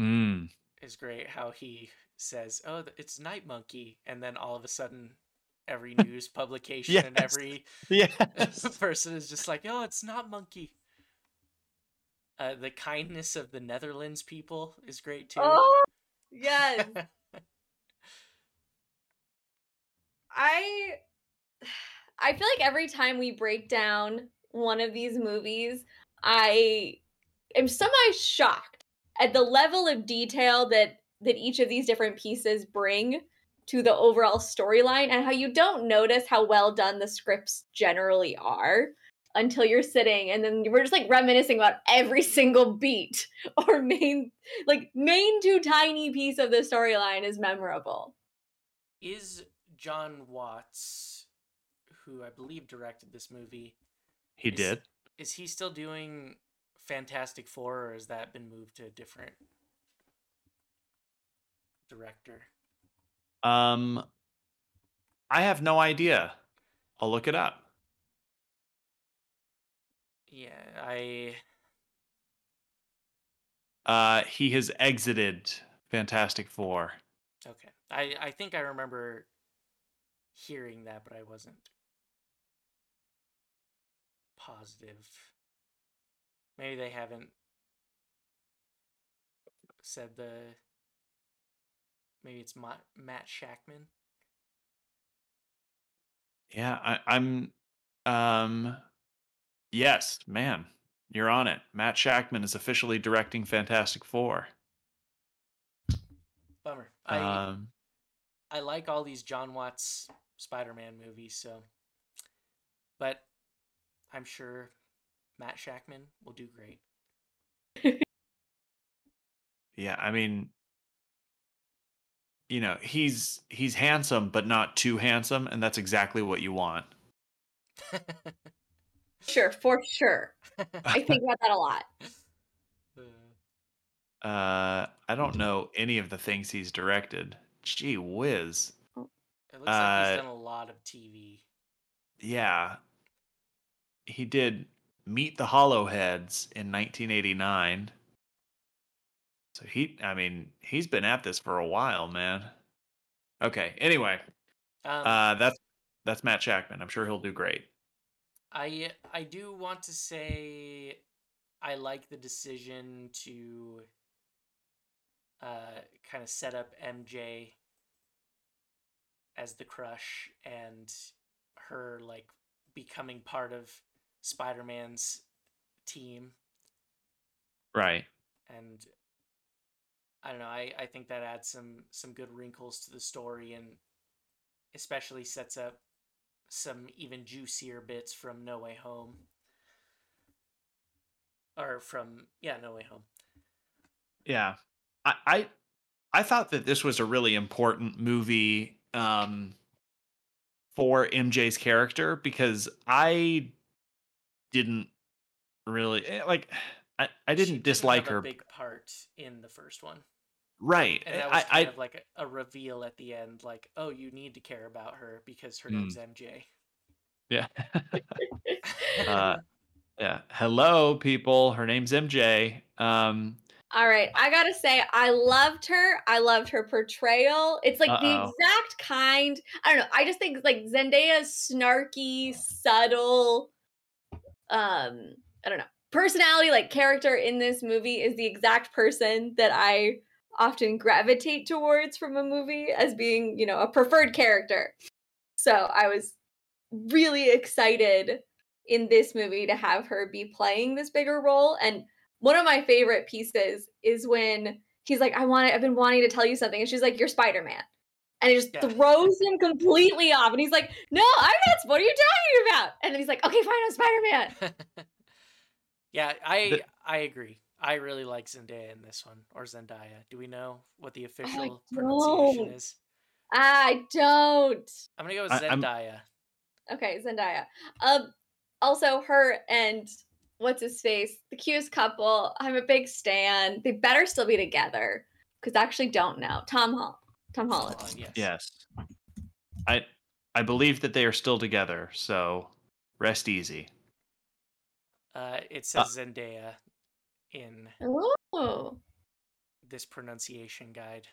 Mm. is great. How he says, "Oh, it's Night Monkey," and then all of a sudden, every news publication and every Yes. person is just like, "Oh, it's not Monkey." Uh, the kindness of the Netherlands people is great too. Oh yes. I I feel like every time we break down one of these movies, I am semi shocked at the level of detail that that each of these different pieces bring to the overall storyline and how you don't notice how well done the scripts generally are. until you're sitting and then we're just like reminiscing about every single beat or main like main too tiny piece of the storyline is memorable Is John Watts, who I believe directed this movie, He Is- did. is he still doing Fantastic Four, or has that been moved to a different director? Um, I have no idea. I'll look it up. Yeah, I Uh, he has exited Fantastic Four. okay. I I think I remember hearing that, but I wasn't positive. Maybe they haven't said the. Maybe it's Ma- Matt Shakman. Yeah, I, I'm. Um, yes, man, you're on it. Matt Shakman is officially directing Fantastic Four. Bummer. I Um, I like all these John Watts Spider-Man movies, so I'm sure Matt Shakman will do great. yeah, I mean, you know, he's he's handsome, but not too handsome, and that's exactly what you want. sure for sure i think about that a lot Uh, Uh, I don't know any of the things he's directed. Gee whiz. it looks like Uh, he's done a lot of TV. Yeah. He did Meet the Hollowheads in 1989. So he, I mean, he's been at this for a while, man. Okay. Anyway, Um, uh, that's that's Matt Shakman. I'm sure he'll do great. I I do want to say I like the decision to uh, kind of set up MJ as the crush and her like becoming part of Spider-Man's team Right. and I don't know, I, I think that adds some some good wrinkles to the story and especially sets up some even juicier bits from No Way Home. Or from yeah, No Way Home. Yeah. I I, I thought that this was a really important movie um for MJ's character because I didn't really eh, like I, I She didn't dislike have a her. big part in the first one. Right. And that was I, kind I of like a, a reveal at the end, like, oh, you need to care about her because her Mm. name's MJ. yeah. uh yeah. Hello people. Her name's MJ. Um all right i gotta say i loved her i loved her portrayal it's like the Uh-oh. exact kind i don't know i just think like zendaya's snarky subtle um i don't know. Personality like character in this movie is the exact person that i often gravitate towards from a movie as being you know a preferred character. So i was really excited in this movie to have her be playing this bigger role. And one of my favorite pieces is when he's like i want it." i've been wanting to tell you something and she's like you're spider-man and it just Yeah. throws him completely off and he's like no i'm not what are you talking about and then he's like okay fine i'm spider-man yeah, I The- I agree. I really like Zendaya in this one, or Zendaya. Do we know what the official don't. pronunciation is? i don't I'm gonna go with I- I'm- Zendaya. Okay, Zendaya. Um, also her and what's his face, the cutest couple. I'm a big stan. They better still be together because I actually don't know. Tom Hall, Tom Holland. Hold on, yes. yes. I I believe that they are still together, so rest easy. Uh, it says Zendaya in Oh, this pronunciation guide.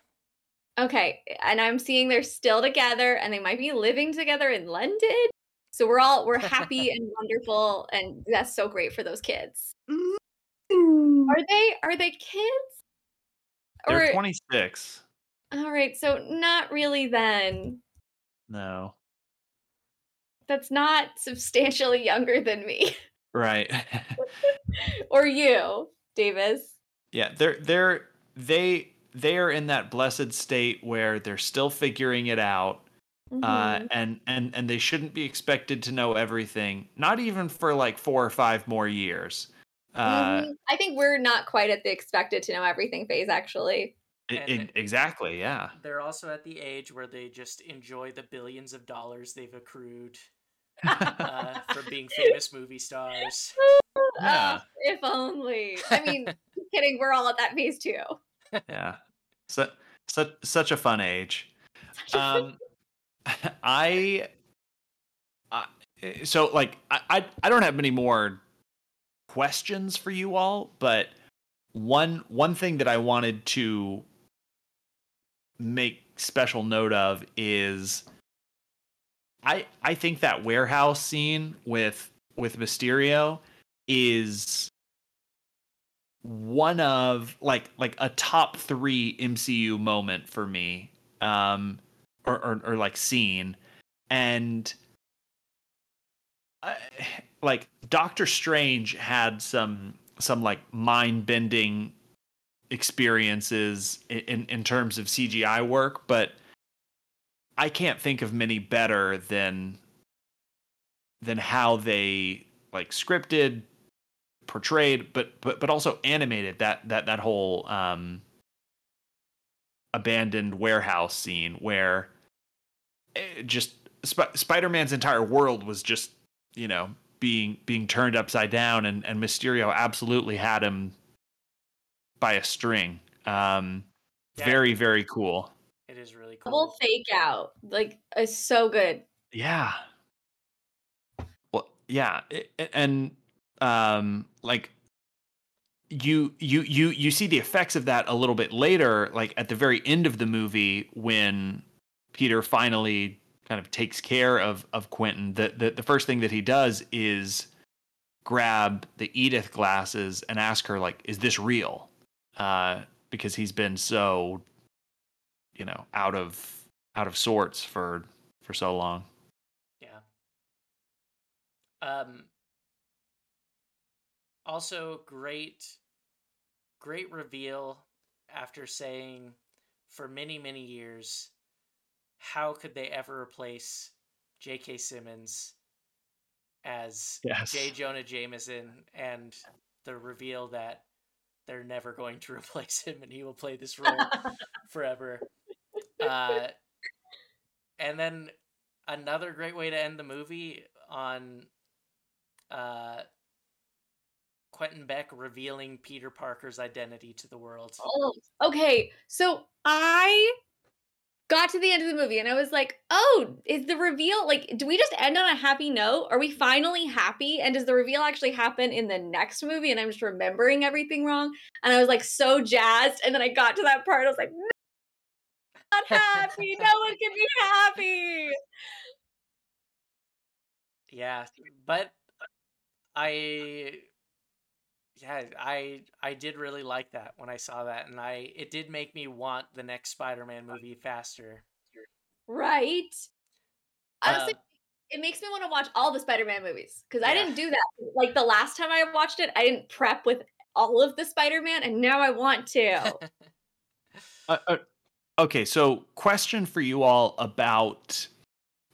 okay. And I'm seeing they're still together, and they might be living together in London. So we're all we're happy and wonderful, and that's so great for those kids. Are they are they kids? They're Or 26. All right, so not really then. No. That's not substantially younger than me. Right. or you, Davis. yeah, they're they're they they are in that blessed state where they're still figuring it out uh, Mhm. and and and they shouldn't be expected to know everything, not even for like four or five more years. Uh, Mhm. I think we're not quite at the expected to know everything phase, actually. I- And- exactly, yeah. They're also at the age where they just enjoy the billions of dollars they've accrued uh, from being famous movie stars. Yeah. Ugh, if only. I mean, just kidding. We're all at that phase too. yeah, so, such such a fun age. Such a fun- Um, I, I so like I, I I don't have many more questions for you all, but one one thing that I wanted to make special note of is I I think that warehouse scene with with Mysterio is one of like like a top 3 MCU moment for me um or or, or like scene. And I, like Doctor Strange had some some like mind bending experiences in, in terms of CGI work, but I can't think of many better than than how they like scripted, portrayed, but but but also animated that that that whole um abandoned warehouse scene where just Sp- Spider-Man's entire world was just you know being being turned upside down and and Mysterio absolutely had him by a string um Yeah. very very cool It is really Double cool. fake out. Like, is so good. yeah well yeah i- i- and um like you you you you see the effects of that a little bit later like at the very end of the movie when peter finally kind of takes care of of quentin the the, the first thing that he does is grab the edith glasses and ask her like is this real uh because he's been so you know out of out of sorts for for so long Yeah. Um. Also, great, great reveal after saying for many many years, how could they ever replace J.K. Simmons as Yes. J. Jonah Jameson, and the reveal that they're never going to replace him and he will play this role forever. Uh, and then another great way to end the movie on uh, Quentin Beck revealing Peter Parker's identity to the world. Oh, okay. So I got to the end of the movie and I was like, oh, is the reveal like, do we just end on a happy note? Are we finally happy? And does the reveal actually happen in the next movie? And I'm just remembering everything wrong. And I was like so jazzed. And then I got to that part. I was like, no, not happy. no one can be happy. Yeah, but I yeah, I I did really like that when I saw that and I it did make me want the next Spider-Man movie faster. Right. Honestly, Um, it makes me want to watch all the Spider-Man movies because I didn't do that. Like the last time I watched it, I didn't prep with all of the Spider-Man, and now I want to. Uh, uh, okay, so question for you all about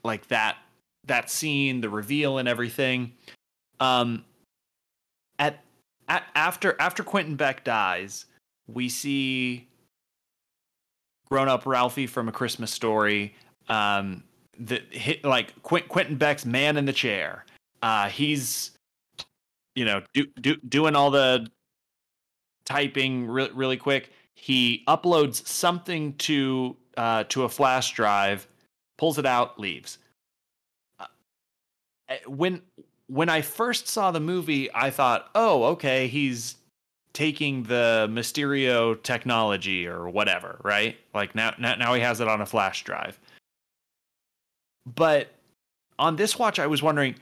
like that that scene, the reveal, and everything. Um, at, at after after Quentin Beck dies, we see grown up Ralphie from A Christmas Story. Um, the hit like Quint, Quentin Beck's man in the chair. Uh, he's you know do, do doing all the typing re- really quick. He uploads something to uh, to a flash drive, pulls it out, leaves. Uh, eh, when when I first saw the movie, I thought, oh, okay, he's taking the Mysterio technology or whatever, right? Like now, now, now he has it on a flash drive. But on this watch, I was wondering,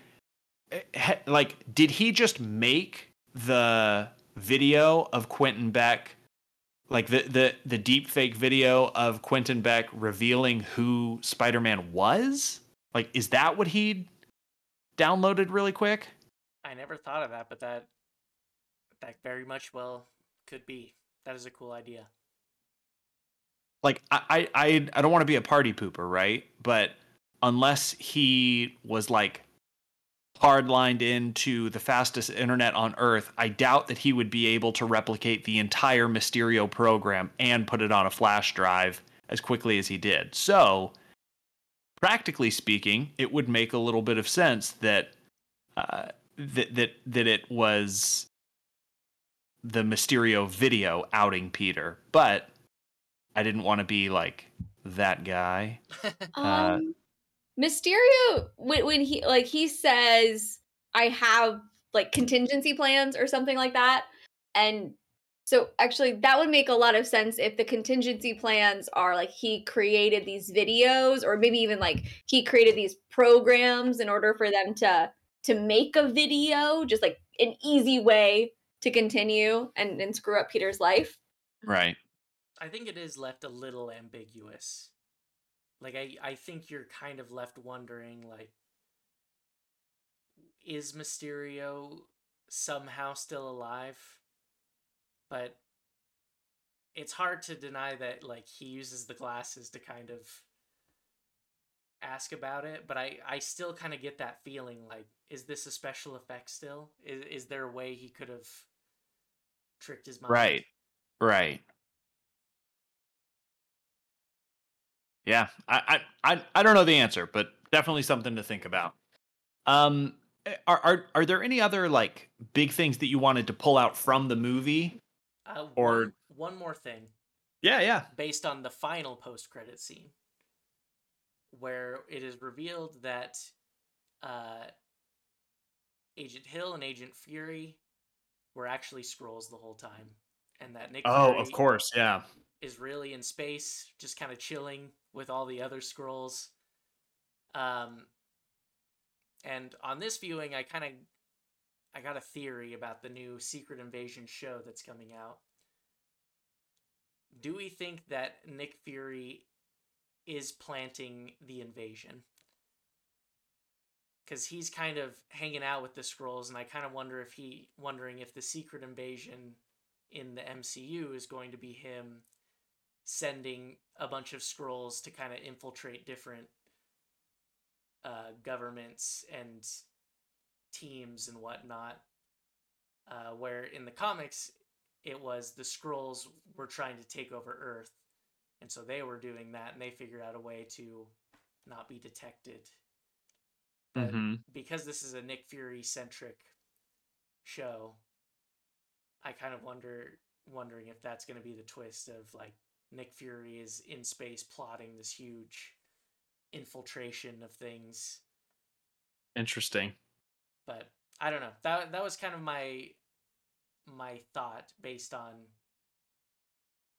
eh, like, did he just make the video of Quentin Beck, like the the the deep fake video of Quentin Beck revealing who Spider-Man was? Like, is that what he downloaded really quick? I never thought of that, but that that very much well could be. That is a cool idea. Like, I I I, don't want to be a party pooper, right? But unless he was like hardlined into the fastest internet on earth, I doubt that he would be able to replicate the entire Mysterio program and put it on a flash drive as quickly as he did. So, practically speaking, it would make a little bit of sense that uh, that that that it was the Mysterio video outing Peter, but I didn't want to be like that guy. Uh, Um, Mysterio when, when he like he says I have like contingency plans or something like that, and so actually that would make a lot of sense if the contingency plans are like he created these videos or maybe even like he created these programs in order for them to to make a video, just like an easy way to continue and, and screw up Peter's life. Right. I think it is left a little ambiguous. Like I, I think you're kind of left wondering like is Mysterio somehow still alive? But it's hard to deny that like he uses the glasses to kind of ask about it, but I I still kind of get that feeling like is this a special effect still? Is is there a way he could have tricked his mind? Right. Right. Yeah, I, I, I, I don't know the answer, but definitely something to think about. Um, eh, are, are, are there any other like big things that you wanted to pull out from the movie? Uh, Or- one, one more thing. Yeah, yeah. based on the final post credit scene where it is revealed that uh, Agent Hill and Agent Fury were actually Skrulls the whole time, and that Nick Oh, Fury of course, yeah. is really in space, just kind of chilling with all the other Skrulls. Um, and on this viewing, I kind of I got a theory about the new Secret Invasion show that's coming out. Do we think that Nick Fury is planting the invasion? Because he's kind of hanging out with the Skrulls, and I kind of wonder if he wondering if the Secret Invasion in the MCU is going to be him sending a bunch of Skrulls to kind of infiltrate different uh, governments and teams and whatnot. Uh, where in the comics, it was the Skrulls were trying to take over Earth, and so they were doing that, and they figured out a way to not be detected. But hmm because this is a Nick Fury centric show, I kind of wonder wondering if that's going to be the twist of like Nick Fury is in space plotting this huge infiltration of things. Interesting. But I don't know. That that was kind of my my thought based on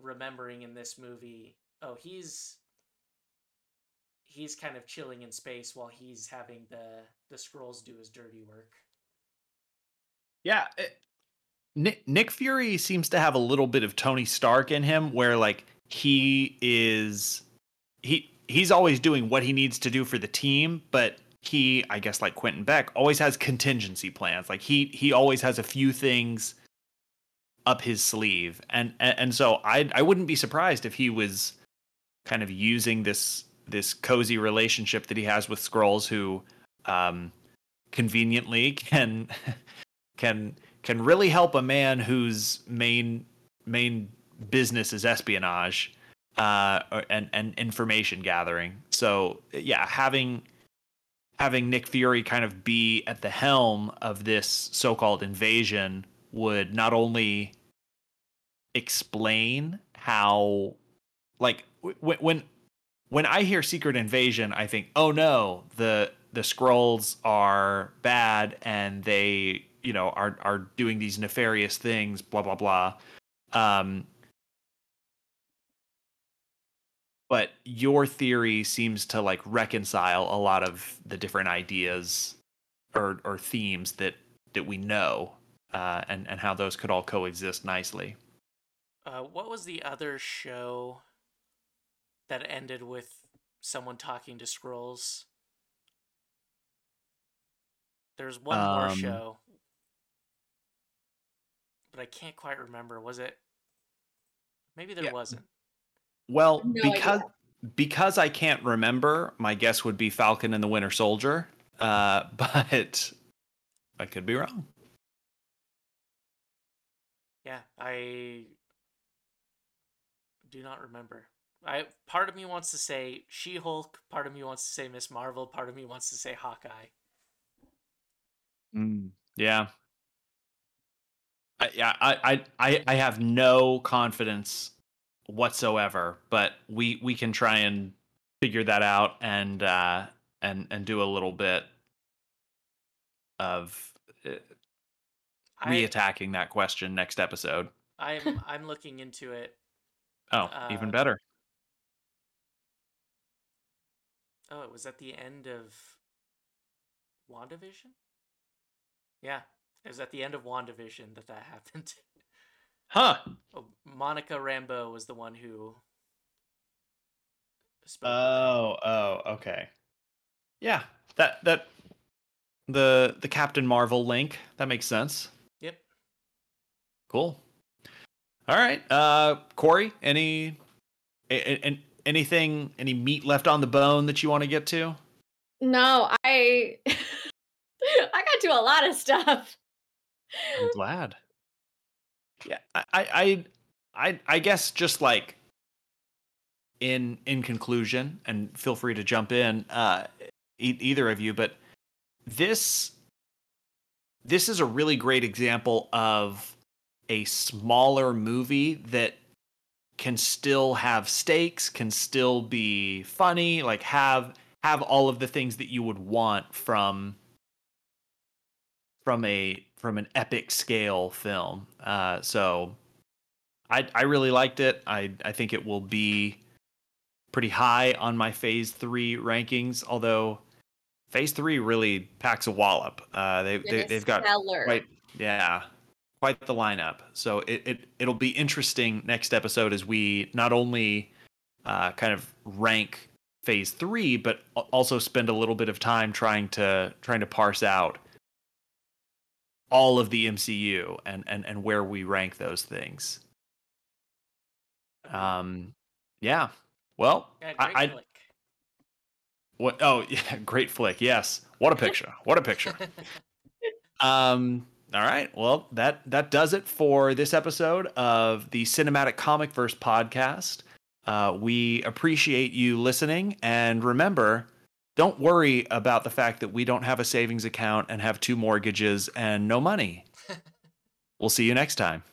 remembering in this movie. Oh, he's he's kind of chilling in space while he's having the the Skrulls do his dirty work. Yeah. it- Nick, Nick Fury seems to have a little bit of Tony Stark in him where like he is he he's always doing what he needs to do for the team, but he, I guess like Quentin Beck, always has contingency plans. Like he he always has a few things up his sleeve. And and, and so I I wouldn't be surprised if he was kind of using this this cozy relationship that he has with Skrulls who um conveniently can can can really help a man whose main main business is espionage uh and and information gathering so yeah having having Nick Fury kind of be at the helm of this so-called invasion would not only explain how like w- when when I hear secret invasion I think oh no the the Skrulls are bad and they you know are are doing these nefarious things blah blah blah. Um but your theory seems to like reconcile a lot of the different ideas or or themes that that we know uh and and how those could all coexist nicely Uh, what was the other show that ended with someone talking to Skrulls? There's one more Um, show, but I can't quite remember. Was it? Maybe there Yeah. wasn't. Well No because idea. because I can't remember, my guess would be Falcon and the Winter Soldier. Uh, but I could be wrong. Yeah, I do not remember. I part of me wants to say She-Hulk, part of me wants to say Miss Marvel, part of me wants to say Hawkeye. Mm, yeah. I, yeah, I, I, I have no confidence whatsoever, but we we can try and figure that out and uh and and do a little bit of uh, re-attacking that question next episode. I'm I'm looking into it. Oh, even Uh, better. Oh, it was at the end of WandaVision? Yeah, it was at the end of WandaVision that that happened. Huh. oh, Monica Rambeau was the one who spoke. Oh, oh, okay. Yeah, that that the the Captain Marvel link that makes sense. Yep. Cool. All right, uh, Corey, any a- a- anything, any meat left on the bone that you want to get to? No, I I got to a lot of stuff. I'm glad. Yeah, I, I, I, I, guess just like in in conclusion, and feel free to jump in, uh, e- either of you, but this this is a really great example of a smaller movie that can still have stakes, can still be funny, like have have all of the things that you would want from from a from an epic scale film. Uh, so I I really liked it. I I think it will be pretty high on my Phase Three rankings. Although Phase Three really packs a wallop. Uh, they, they they've got stellar. quite yeah quite the lineup. So it, it it'll be interesting next episode as we not only uh, kind of rank Phase Three, but also spend a little bit of time trying to trying to parse out all of the MCU and and and where we rank those things. Um, yeah. Well, Yeah, I, I what? Oh, yeah, great flick. Yes. What a picture. What a picture. Um. All right. Well, that that does it for this episode of the Cinematic Comic Verse podcast. Uh, we appreciate you listening, and remember, don't worry about the fact that we don't have a savings account and have two mortgages and no money. we'll see you next time.